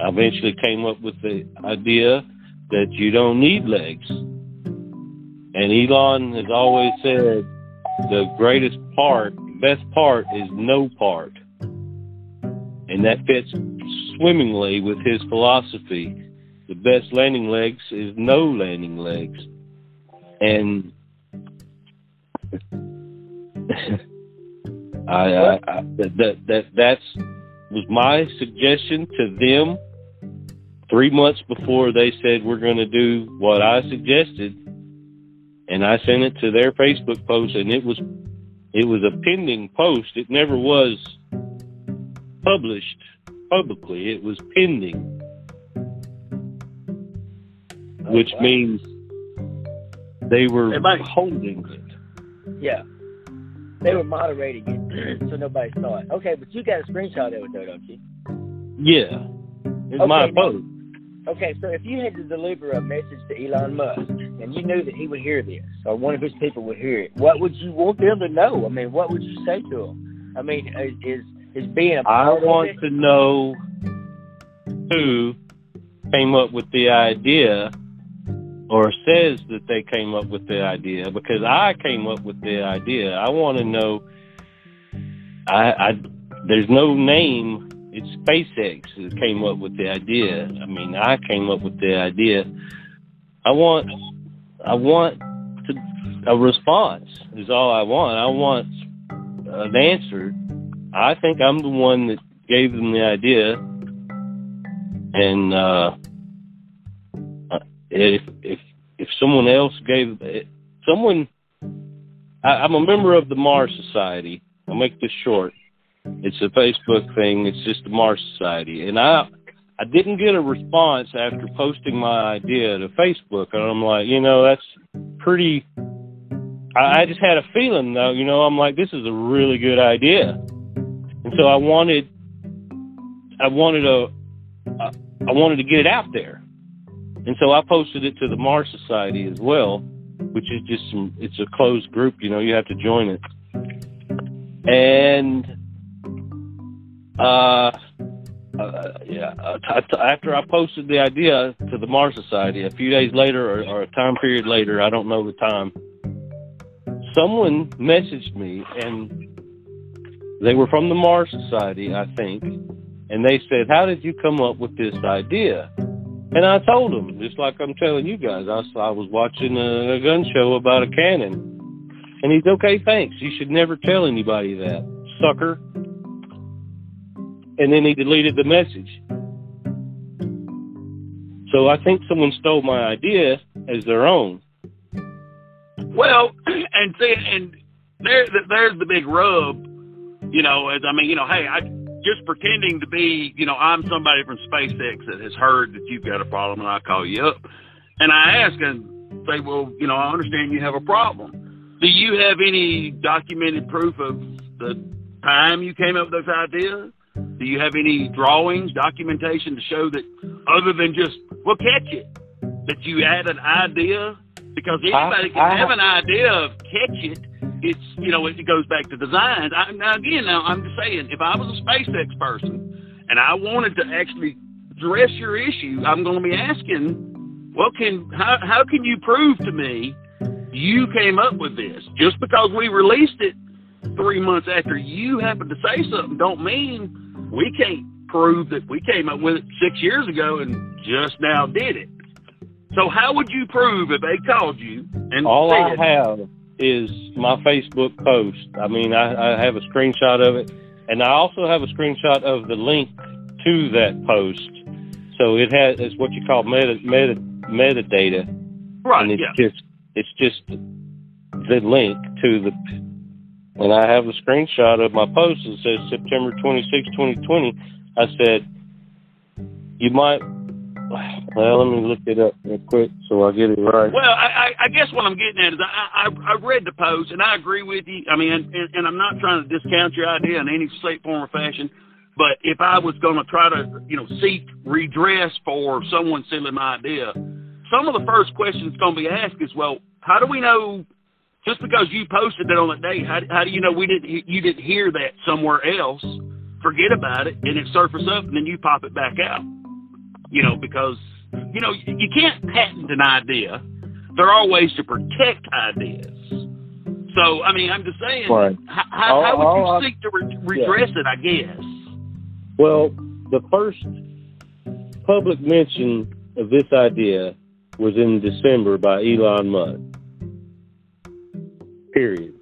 I eventually mm-hmm. came up with the idea that you don't need legs. And Elon has always said the greatest part, best part is no part. And that fits swimmingly with his philosophy the best landing legs is no landing legs. And I, I, I that that that's was my suggestion to them three months before they said we're going to do what I suggested, and I sent it to their Facebook post, and it was it was a pending post. It never was published publicly. It was pending which means they were holding it. Yeah. They were moderating it so nobody saw it. Okay, but you got a screenshot of it though, don't you? Yeah. It's okay, my post. Okay, so if you had to deliver a message to Elon Musk and you knew that he would hear this or one of his people would hear it, what would you want them to know? I mean, what would you say to them? I mean, is is being a I want to know who came up with the idea or says that they came up with the idea because I came up with the idea. I want to know. I, I there's no name. It's SpaceX that came up with the idea. I mean, I came up with the idea. I want, I want to, a response. Is all I want. I want an answer. I think I'm the one that gave them the idea, and uh, if if if someone else gave someone, I, I'm a member of the Mars Society. I'll make this short. It's a Facebook thing. It's just the Mars Society, and I I didn't get a response after posting my idea to Facebook, and I'm like, you know, that's pretty. I, I just had a feeling though, you know, I'm like, this is a really good idea, and so I wanted, I wanted a, I wanted to get it out there. And so I posted it to the Mars Society as well, which is just some, it's a closed group, you know, you have to join it. And, uh, uh, yeah, uh, after I posted the idea to the Mars Society, a few days later or, or a time period later, I don't know the time, someone messaged me and they were from the Mars Society, I think, and they said, How did you come up with this idea? And I told them, just like I'm telling you guys, I, I was watching a, a gun show about a cannon. And he's okay, thanks. You should never tell anybody that, sucker. And then he deleted the message. So I think someone stole my idea as their own. Well, and see, and there, there's the big rub. You know, as I mean, you know, hey, I just pretending to be, you know, I'm somebody from SpaceX that has heard that you've got a problem, and I call you up, and I ask and say, well, you know, I understand you have a problem. Do you have any documented proof of the time you came up with those ideas? Do you have any drawings, documentation to show that, other than just, we'll catch it, that you had an idea? Because anybody I, can I, have an idea of catch it it's you know it goes back to design. I, now again, now I'm just saying, if I was a SpaceX person and I wanted to actually address your issue, I'm going to be asking, well, can how how can you prove to me you came up with this? Just because we released it three months after you happened to say something, don't mean we can't prove that we came up with it six years ago and just now did it. So how would you prove if they called you and all said, I have is my Facebook post. I mean, I, I have a screenshot of it, and I also have a screenshot of the link to that post. So it has it's what you call meta meta metadata, right? And it's yeah. just it's just the link to the. And I have a screenshot of my post that says September 26, 2020. I said, you might well, let me look it up real quick so I get it right. Well, I, I guess what I'm getting at is I, I I read the post and I agree with you. I mean, and, and I'm not trying to discount your idea in any shape, form, or fashion. But if I was going to try to, you know, seek redress for someone stealing my idea, some of the first questions going to be asked is, well, how do we know? Just because you posted it on the day, how, how do you know we didn't? You didn't hear that somewhere else? Forget about it, and it surfaces up, and then you pop it back out. You know, because you know you can't patent an idea. There are ways to protect ideas. So, I mean, I'm just saying, Right. how, how, how would you seek to re- redress it? I guess. Well, the first public mention of this idea was in December by Elon Musk. Period.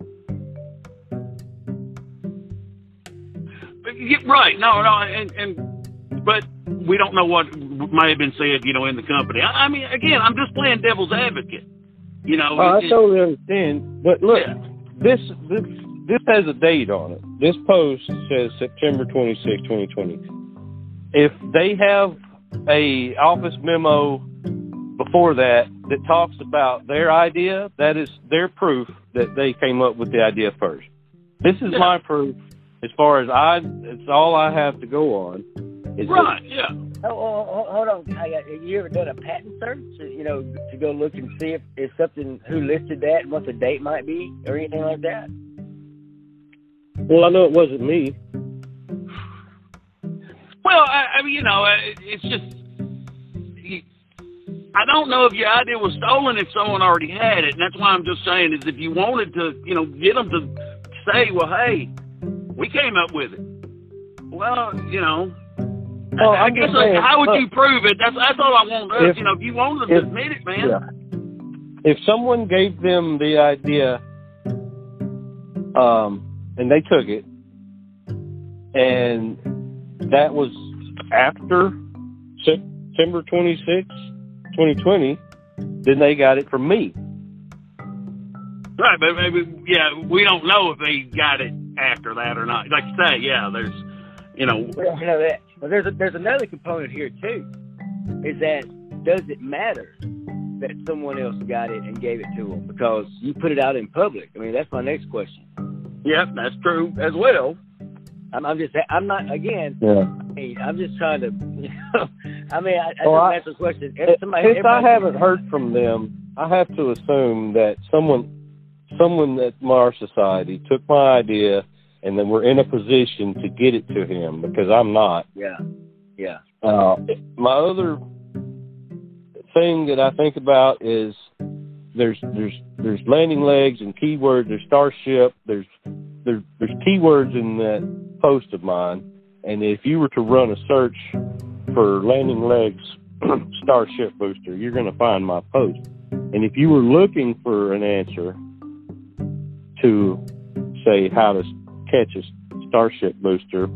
Right. No, no, and and but we don't know what may have been said, you know, in the company. I, I mean, again, I'm just playing devil's advocate. You know, Oh, I it- it- totally understand. But look, Yeah. this this this has a date on it. This post says September 26, 2020. If they have a office memo before that that talks about their idea, that is their proof that they came up with the idea first. This is Yeah. my proof as far as I it's all I have to go on. Is that- right. Yeah. Oh, oh, oh, hold on. I got, have you ever done a patent search? You know, to go look and see if if something who listed that and what the date might be or anything like that. well, I know it wasn't me. Well, I, I mean, you know, uh, it, it's just. I don't know if your idea was stolen if someone already had it, and that's why I'm just saying is if you wanted to, you know, get them to say, well, hey, we came up with it. Well, you know, Well, I, I guess like, how would look, you prove it? That's that's all I want. Us, If- you know, if you wanted them to if- admit it, man. Yeah. If someone gave them the idea, um, and they took it, and that was after September 26, 2020, then they got it from me. Right, but maybe yeah, we don't know if they got it after that or not. Like you say, yeah, there's, you know, Well, you know that. But there's a, there's another component here too. Is that does it matter that someone else got it and gave it to them because you put it out in public? I mean, that's my next question. yeah, that's true as well. I'm, I'm just I'm not again. Yeah. I mean, I'm just trying to. You know, I mean, I, I Well, just I- ask a question. If somebody, Since I haven't heard from them, I have to assume that someone, someone at Mars Society took my idea, and then we're in a position to get it to him because I'm not. Yeah, yeah. Uh, my other thing that I think about is there's there's there's landing legs and keywords. There's starship. There's there's there's keywords in that post of mine, and if you were to run a search for landing legs starship booster, you're going to find my post. And if you were looking for an answer to say how to catch a starship booster,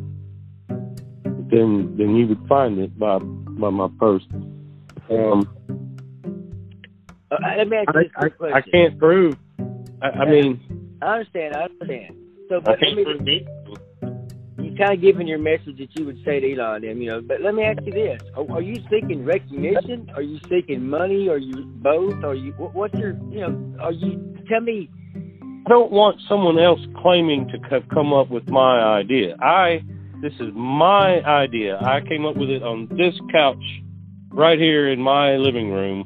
then then you would find it by by my post. Um, Uh, let me ask you I, I, question. I can't prove. I, I mean, I understand. I understand. So, I but let me, you kind of giving your message that you would say to Elon, them, you know. But let me ask you this: Are, are you seeking recognition? Are you seeking money? Are you both? Are you? What, what's your? You know, are you? Tell me. I don't want someone else claiming to have come up with my idea. I this is my idea. I came up with it on this couch right here in my living room,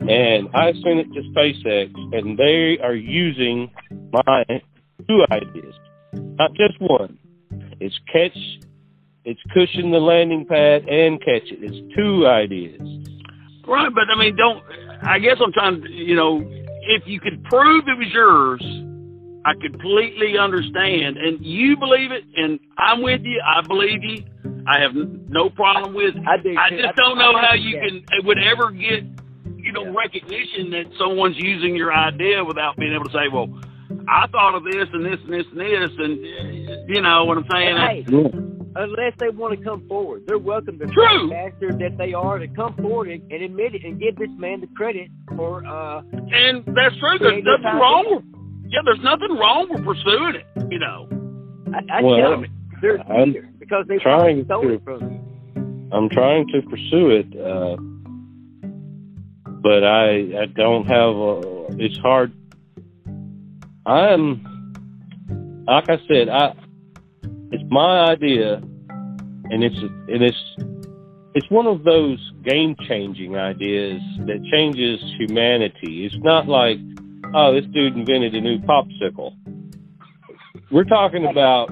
and I sent it to SpaceX, and they are using my two ideas, not just one. It's catch, it's cushion the landing pad and catch it. It's two ideas. Right, but I mean, don't. I guess I'm trying. to, You know, if you could prove it was yours, I completely understand, and you believe it, and I'm with you. I believe you. I have no problem with. it. I do. I too. just don't know how you yeah. can it would ever get, you know, Yeah. recognition that someone's using your idea without being able to say, well, I thought of this and this and this and this, and you know what I'm saying. Hey, unless they want to come forward, they're welcome to True. bastard that they are to come forward and, and admit it and give this man the credit for. uh And that's true. There's nothing idea. wrong with. Yeah, there's nothing wrong with pursuing it. You know. I, I Well, tell them they're I'm because they trying stole to- it from you. I'm trying to pursue it, uh, but I I don't have a, it's hard. I'm like I said, I it's my idea, and it's and it's it's one of those game changing ideas that changes humanity. It's not like, oh, this dude invented a new popsicle. We're talking about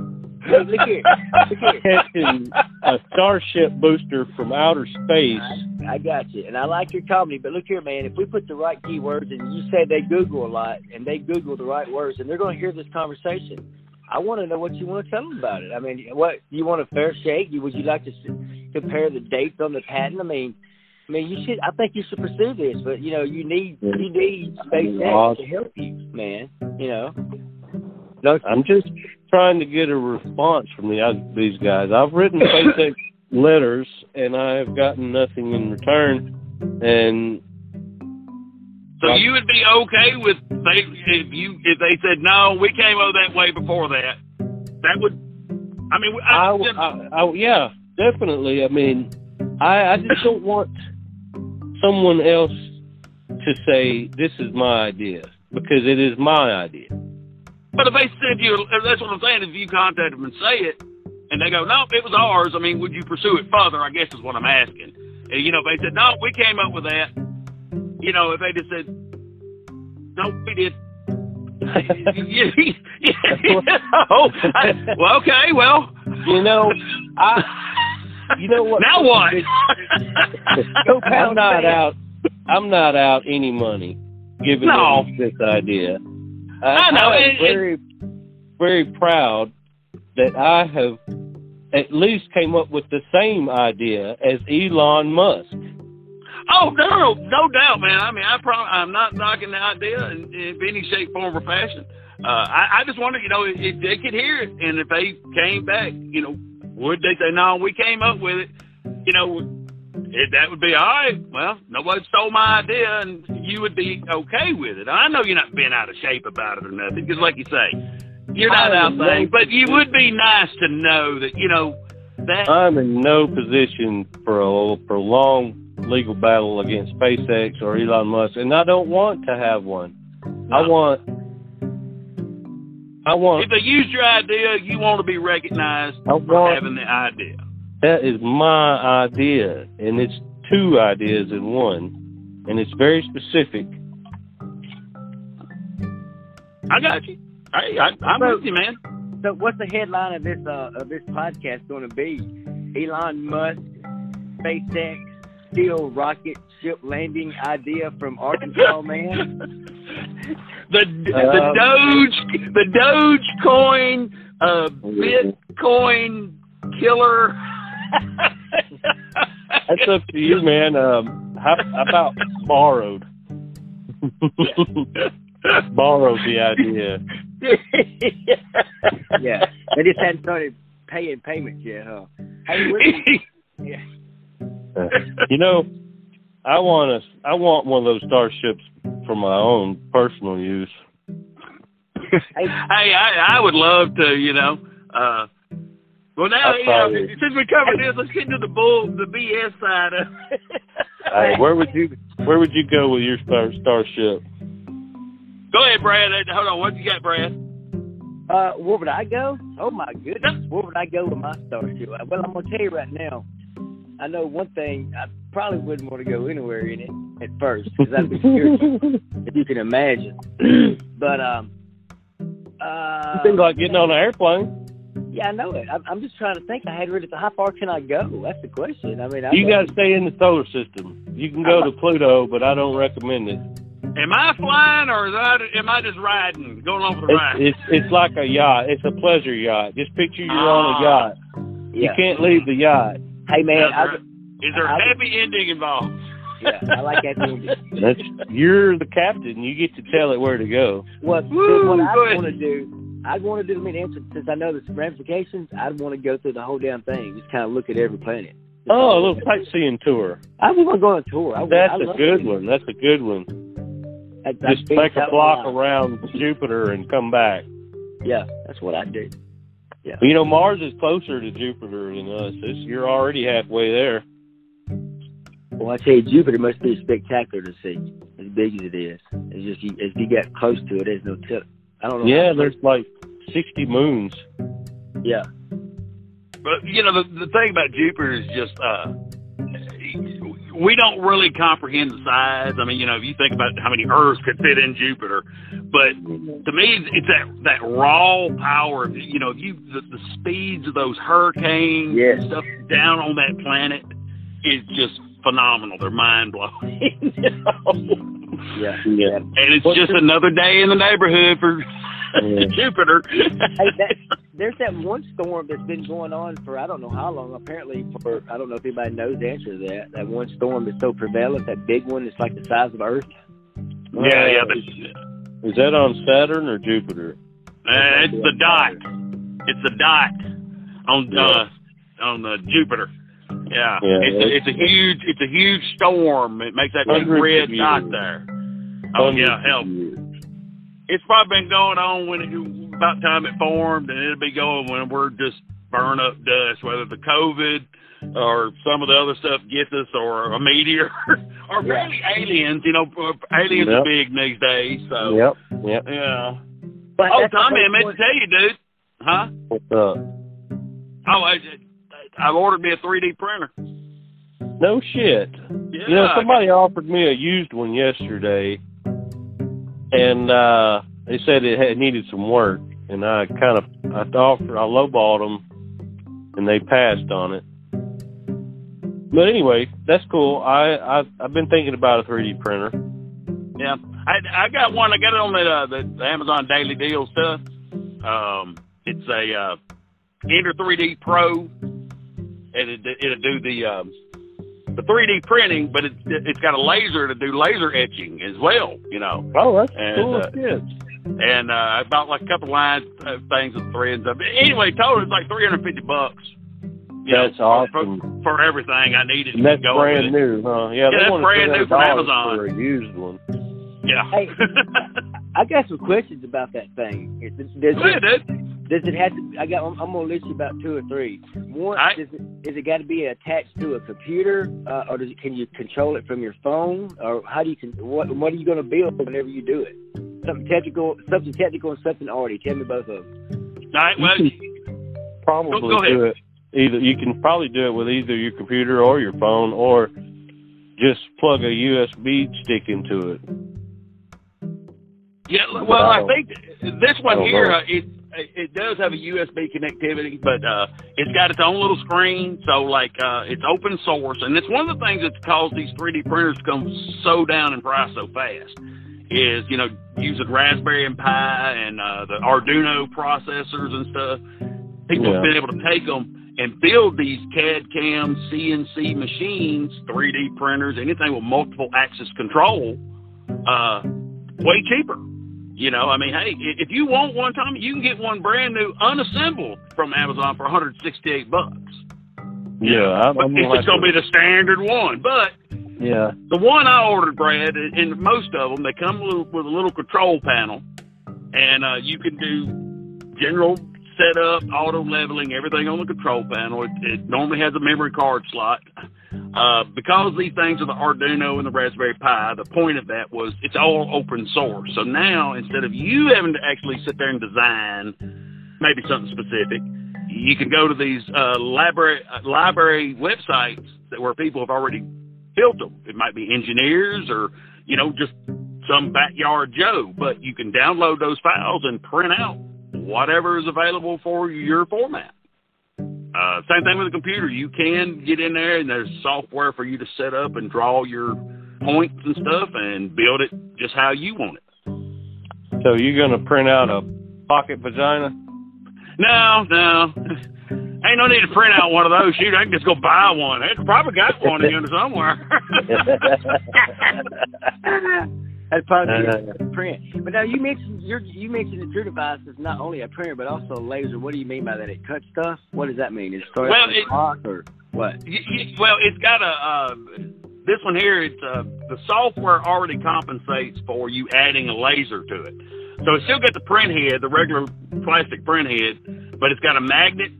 Hey, look here. Look here. catching a starship booster from outer space. I, I got you, and I like your comedy. But look here, man. If we put the right keywords, and you say they Google a lot, and they Google the right words, and they're going to hear this conversation. I want to know what you want to tell them about it. I mean, what you want a fair shake? You would you like to s- compare the dates on the patent? I mean, I mean, you should. I think you should pursue this, but you know, you need you need SpaceX to help you, man. You know. Don't I'm just trying to get a response from the, uh, these guys. I've written letters, and I have gotten nothing in return. And So you would be okay with they if you if they said no, we came over that way before that. That would, I mean, I, I, I, I, yeah, definitely. I mean, I, I just don't want someone else to say this is my idea because it is my idea. But if they send you, that's what I'm saying. If you contact them and say it, and they go, no, it was ours. I mean, would you pursue it further? I guess is what I'm asking. And, you know, if they said no, we came up with that. You know, if they just said no, we did. yeah, oh, I, well, okay, well, You know, I. You know what? now what? Go I'm pound not sand. out. I'm not out any money giving No. this idea. I know, I'm and- and- very, very proud that I have at least came up with the same idea as Elon Musk. Oh no, no, no doubt, man. I mean, I pro- I'm not knocking the idea in, in any shape, form, or fashion. Uh, I, I just wonder, you know, if, if they could hear it, and if they came back, you know, would they say, "No, we came up with it"? You know, it, that would be all right. Well, nobody stole my idea, and you would be okay with it. I know you're not being out of shape about it or nothing, because, like you say, you're not out there. no- But you would be nice to know that, you know, that. I'm in no position for a prolonged legal battle against SpaceX or Elon Musk, and I don't want to have one. I want. I want. if they use your idea, you want to be recognized I for having the idea. That is my idea, and it's two ideas in one, and it's very specific. I got you. Hey, I, I'm So- with you, man. So, what's the headline of this uh, of this podcast going to be? Elon Musk, SpaceX, steel rocket ship landing idea from Arkansas man. The the Um, Doge the Dogecoin uh, Bitcoin killer. That's up to you, man. Um, how, how about borrowed? borrowed the idea. yeah, they just hadn't started paying payments yet, huh? Hey, yeah. Uh, you know, I want to. I want one of those starships for my own personal use. Hey, hey, I I would love to, you know. Uh, well, now I you know, since we covered this, let's get into the bull, the BS side of. Hey, where would you Where would you go with your star, starship? Go ahead, Brad. Hold on, what you got, Brad? uh, where would I go? Oh my goodness, where would I go with my starship? Well, I'm gonna tell you right now. I know one thing. I probably wouldn't want to go anywhere in it at first because I'd be scared, if you can imagine. but um, uh, Things like getting on an airplane. Yeah, I know it. I'm, I'm just trying to think. I had really. How far can I go? That's the question. I mean, I You got to stay in the solar system. You can go to Pluto, but I don't recommend it. Am I flying or is I, am I just riding, going along for the ride? It's, it's it's like a yacht. It's a pleasure yacht. Just picture you're on Ah. a yacht. You can't leave the yacht. Hey man, Is I, there, is there a I- happy ending involved? yeah, I like that movie. That's you're the captain. You get to tell it where to go. Well, Woo, what go I want to do, I'd want to do. I mean, answer, since I know the ramifications, I'd want to go through the whole damn thing. Just kind of look at every planet. Oh, a little sightseeing tour. I want to go on a tour. I, That's I a good one. That's a good one. I, Just take a block around Jupiter and come back. Yeah, that's what I do. Yeah. You know, Mars is closer to Jupiter than us. It's, you're already halfway there. Well, I tell you, Jupiter must be spectacular to see, as big as it is. It's just as you get close to it, there's no tip. I don't know. Yeah, there's like 60 moons. Yeah. But you know, the the thing about Jupiter is just uh we don't really comprehend the size. I mean, you know, if you think about how many Earths could fit in Jupiter, but to me, it's that that raw power. Of, you know, if you the, the speeds of those hurricanes yes. and stuff down on that planet is just phenomenal. They're mind blowing. you know? Yeah, yeah. And it's just another day in the neighborhood for yeah. Jupiter. hey, that, there's that one storm that's been going on for I don't know how long. Apparently, for I don't know if anybody knows the answer to that. That one storm that's so prevalent, that big one, it's like the size of Earth. Yeah, yeah. But, is that on Saturn or Jupiter? Uh, it's the dot. It's the dot on uh, on uh, Jupiter. Yeah, yeah it's, a, it's a huge it's a huge storm. It makes that big red dot there. Oh yeah, hell. It's probably been going on when it about time it formed, and it'll be going when we're just burn up dust, whether the COVID or some of the other stuff gets us, or a meteor, or yeah. really aliens. You know, aliens yep. are big these days. So yep, yep, yeah. But oh, Tommy, I meant to tell you, dude. Huh? What's up? Oh, I, I've ordered me a 3D printer. No shit. Yeah. You know, somebody offered me a used one yesterday, and uh they said it had needed some work, and I kind of I offered I lowballed them, and they passed on it. But anyway, that's cool. I I I've been thinking about a 3D printer. Yeah, I I got one. I got it on the uh, the, the Amazon Daily Deal stuff. Um, it's a uh, Ender 3D Pro and it, it'll do the um, the 3D printing, but it, it's got a laser to do laser etching as well. You know. Oh, that's and, cool. Uh, yeah. And uh, I bought like a couple lines of things with threads. Of Anyway, total it's like 350 bucks. That's know, awesome. For, for, everything I needed. And that's to go brand new, huh? Yeah, yeah that's brand new from Amazon. For a used one. Yeah. Hey, I got some questions about that thing. Does, does, Go ahead, it, does it have to? I got. I'm, I'm, gonna list you about two or three. One, right. does it, is it got to be attached to a computer, uh, or does it, can you control it from your phone, or how do you? Can, what What are you gonna build whenever you do it? Something technical, something technical, and something arty. Tell me both of them. All right. Well, probably go, go do it. Either you can probably do it with either your computer or your phone, or just plug a USB stick into it. Yeah, well, I think this one here, uh, it it does have a USB connectivity, but uh, it's got its own little screen. So, like, uh, it's open source, and it's one of the things that's caused these 3D printers to come so down in price so fast. Is you know using Raspberry and Pi and uh, the Arduino processors and stuff. People Yeah. have been able to take them and build these CAD CAM CNC machines, 3D printers, anything with multiple axis control, uh, way cheaper. You know, I mean, hey, if you want one, Tommy, you can get one brand new, unassembled from Amazon for 168 bucks. Yeah, I'm, I'm it's gonna just gonna be the standard one. But Yeah, the one I ordered, Brad, and most of them, they come with, with a little control panel, and uh, you can do general setup, auto leveling, everything on the control panel. It, it normally has a memory card slot. Uh, because these things are the Arduino and the Raspberry Pi, the point of that was it's all open source. So now instead of you having to actually sit there and design maybe something specific, you can go to these uh, library uh, library websites that where people have already built them. It might be engineers or you know just some backyard Joe, but you can download those files and print out whatever is available for your format. Uh, same thing with a computer. You can get in there and there's software for you to set up and draw your points and stuff and build it just how you want it. so you're gonna print out a pocket vagina? No, no. Ain't no need to print out one of those. Shoot, I can just go buy one. They probably got one in there somewhere. That's probably Uh, a print. But now you mentioned your you mentioned that your device is not only a printer but also a laser. What do you mean by that? It cuts stuff. What does that mean? It starts Well, it- clock or what? Y- y- well, it's got a. Uh, this one here, it's uh, the software already compensates for you adding a laser to it. So it's still got the print head, the regular plastic print head, but it's got a magnet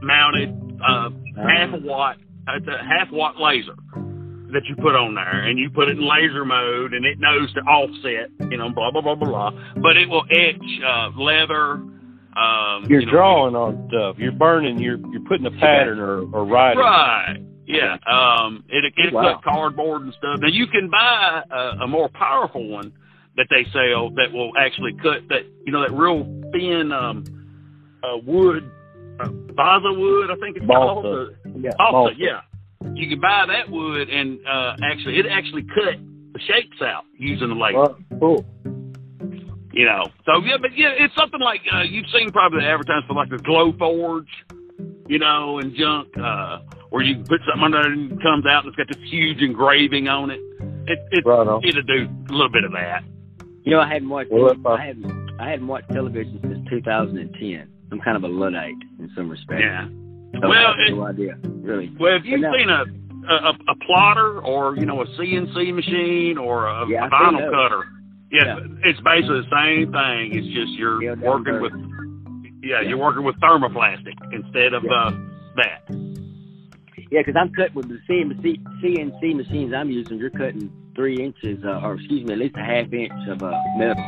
mounted uh, half a watt. It's a half watt laser that you put on there, and you put it in laser mode, and it knows to offset, you know, blah blah blah blah blah. But it will etch uh, leather. Um, you're you know, drawing on stuff. You're burning. You're you're putting a pattern or, or writing. Right. Yeah. Um, it it Wow. cut cardboard and stuff. Now you can buy a, a more powerful one that they sell that will actually cut that you know that real thin um, uh, wood, uh, balsa wood. I think it's called. Balsa. The- Yeah. Balsa, Balsa. yeah. You can buy that wood and uh, actually it actually cut the shapes out using the laser. Well, cool. You know, so yeah, but yeah, it's something like uh, you've seen probably the advertisement for like the Glowforge, you know, and junk, uh, where you put something under it and it comes out and it's got this huge engraving on it. It it Right on. it'll do a little bit of that. You know, I hadn't watched. Well, if I- I hadn't. I hadn't watched television since 2010. I'm kind of a luddite in some respects. Yeah. So Well, I have it- no idea, really. Well, if you've now- seen a, a a plotter or you know a CNC machine or a, Yeah, a vinyl cutter, yeah, Yeah. it's basically the same thing. It's just you're Yeah, working with yeah, Yeah. you're working with thermoplastic instead of Yeah. uh, that. Yeah, because I'm cutting with the CNC, CNC machines I'm using. You're cutting three inches, uh, or excuse me, at least a half inch of uh, metal.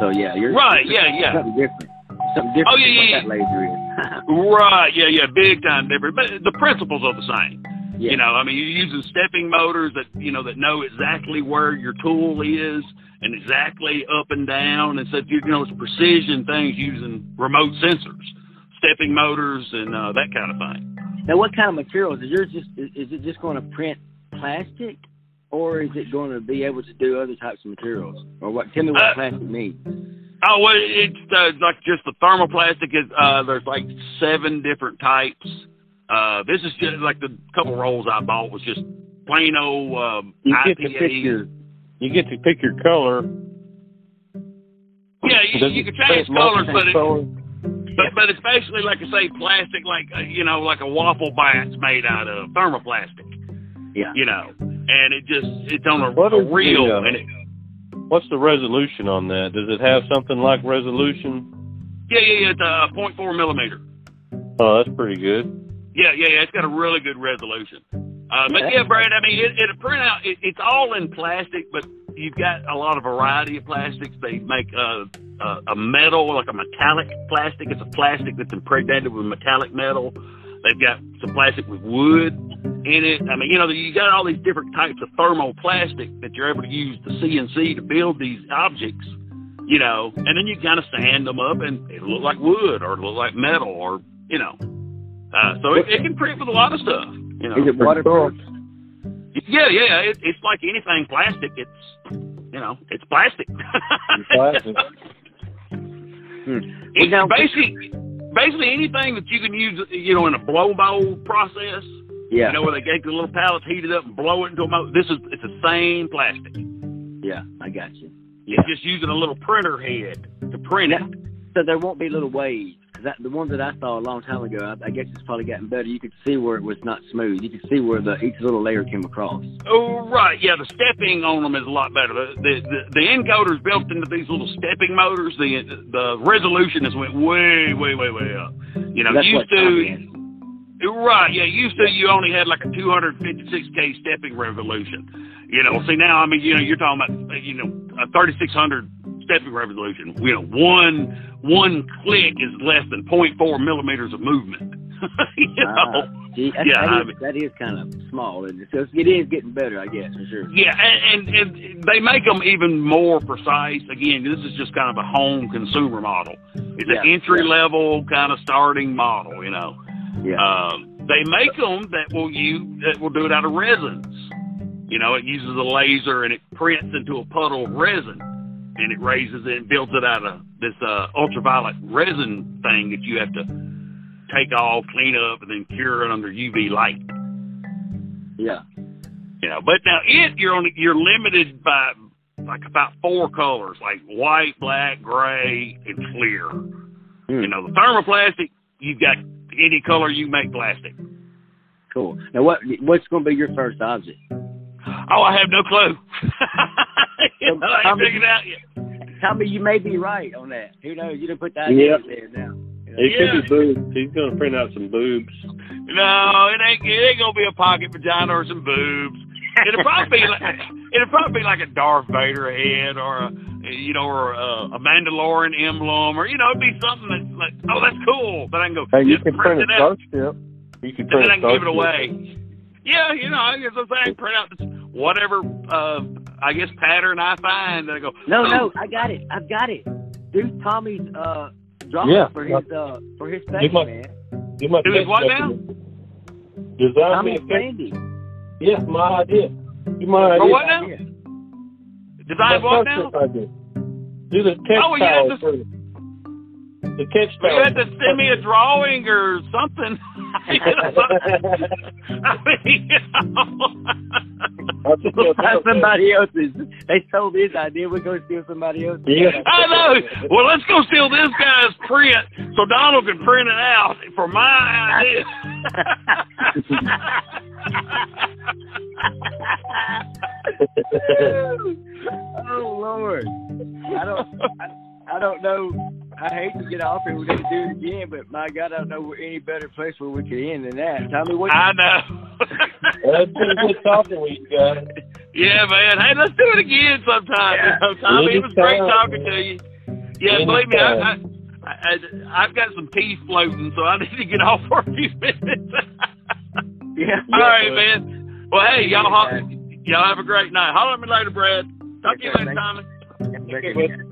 So yeah, you're Right, yeah, yeah. Something different. Something different. Oh, yeah, yeah, That laser is. Right, yeah, yeah, big time different. But the principles are the same. yeah. You know, I mean, you're using stepping motors that you know that know exactly where your tool is and exactly up and down, and so you know it's precision things using remote sensors, stepping motors, and uh, that kind of thing. Now, what kind of materials is yours? Just is is it just going to print plastic, or is it going to be able to do other types of materials? Or what? Tell me what Uh, plastic means. Oh, well, it's uh, like just the thermoplastic. Is uh, there's like seven different types. Uh, this is just like the couple rolls I bought was just plain old um, You get to pick your. You get to pick your color. Yeah, you, you can change colors, but it, colors? But but it's basically like I say, plastic, like uh, you know, like a waffle bat's made out of thermoplastic. Yeah. You know, and it just it's on a, a is the, reel, uh, and it, What's the resolution on that? Does it have something like resolution? yeah, yeah, yeah, it's a point four millimeter. Oh, that's pretty good. Yeah, yeah, yeah, it's got a really good resolution. Uh, but Yeah. yeah, Brad, I mean, it, it'll print out. It, it's all in plastic, but you've got a lot of variety of plastics. They make a, a, a metal, like a metallic plastic. It's a plastic that's impregnated with metallic metal. They've got some plastic with wood in it. I mean, you know, you got all these different types of thermoplastic that you're able to use the CNC to build these objects. You know, and then you kind of sand them up, and it look like wood or look like metal, or you know. Uh, so it, it can print with a lot of stuff. You know. Is it waterproof? Yeah, yeah. It, it's like anything plastic. It's you know, it's plastic. Plastic. Hmm. It's Well, basically basically anything that you can use, you know, in a blow mold process. Yeah. You know, where they get the little pallets heated up and blow it into a mold. This is it's the same plastic. Yeah, I got you. You're just using a little printer head to print it. So there won't be little waves. that, the one that I saw a long time ago, I, I guess it's probably gotten better. You could see where it was not smooth. You could see where the each little layer came across. Oh, right. Yeah, the stepping on them is a lot better. The the the, the encoder's built into these little stepping motors. The the resolution has went way way way way up. You know, That's used to Right, yeah. Used to you only had like a 256k stepping revolution. You know, see now, I mean, you know, you're talking about you know a 3600 stepping revolution. You know, one one click is less than 0.4 millimeters of movement. you know. Ah, gee, Yeah, that, I is, mean- that is kind of small. It is getting better, I guess, for sure. Yeah, and, and, and they make them even more precise. Again, this is just kind of a home consumer model. It's Yeah, an entry level kind of starting model, you know. Yeah. Um, they make them that will you that will do it out of resins. You know, it uses a laser and it prints into a puddle of resin, and it raises it and builds it out of this uh, ultraviolet resin thing that you have to take off, clean up, and then cure it under UV light. yeah. You know, but now it you're only you're limited by like about four colors, like white, black, gray, and clear. Hmm. You know, the thermoplastic you've got any color you make plastic. Cool. Now, what what's going to be your first object? Oh, I have no clue. you know, I How ain't many- figured it out yet. Tell me you may be right on that. Who knows? You didn't put that idea Yeah. there now. It Yeah. could be boobs. He's going to print out some boobs. No, it ain't. It ain't gonna be a pocket vagina or some boobs. it'll probably be like it'll probably be like a Darth Vader head or a you know or a, a Mandalorian emblem or you know it'd be something that's like oh that's cool, but I can go Hey, you can print print a it out starship. You can and print then I a can give it starship. away. Yeah, you know, I guess I'm saying print out this, whatever uh I guess pattern I find and I go No, "Oh, no, I got it. I've got it. Do Tommy's uh drawing Yeah. for his uh for his You face, must- man. You might Do his what now? to me. Design me Tommy a Yeah, my idea. You my For idea. what now? Yeah. Design what now? Do the textile. Oh, to- for the- the Well, textile. you had to send me a drawing or something. You know, I mean, you know. I'll just We'll go find down there. somebody else's. They stole this idea. We're going to steal somebody else's. Yeah. I know. Well, let's go steal this guy's print so Donald can print it out for my idea. oh Lord, I don't, I, I don't know. I hate to get off here. We got to do it again, but my God, I don't know any better place where we could end than that. Tommy, what? I know. Well, It's been good talking with you guys. yeah, man. Hey, let's do it again sometime. Yeah. You know, Tommy, it was great Anytime. talking to you. Yeah, believe me, I, I, Anytime. I, I, I've got some peas floating, so I need to get off for a few minutes. yeah. All right, man. Well, hey, y'all, ho- y'all have a great night. Holler at me later, Brad. Talk to you later, Tommy. Goodbye. Bye.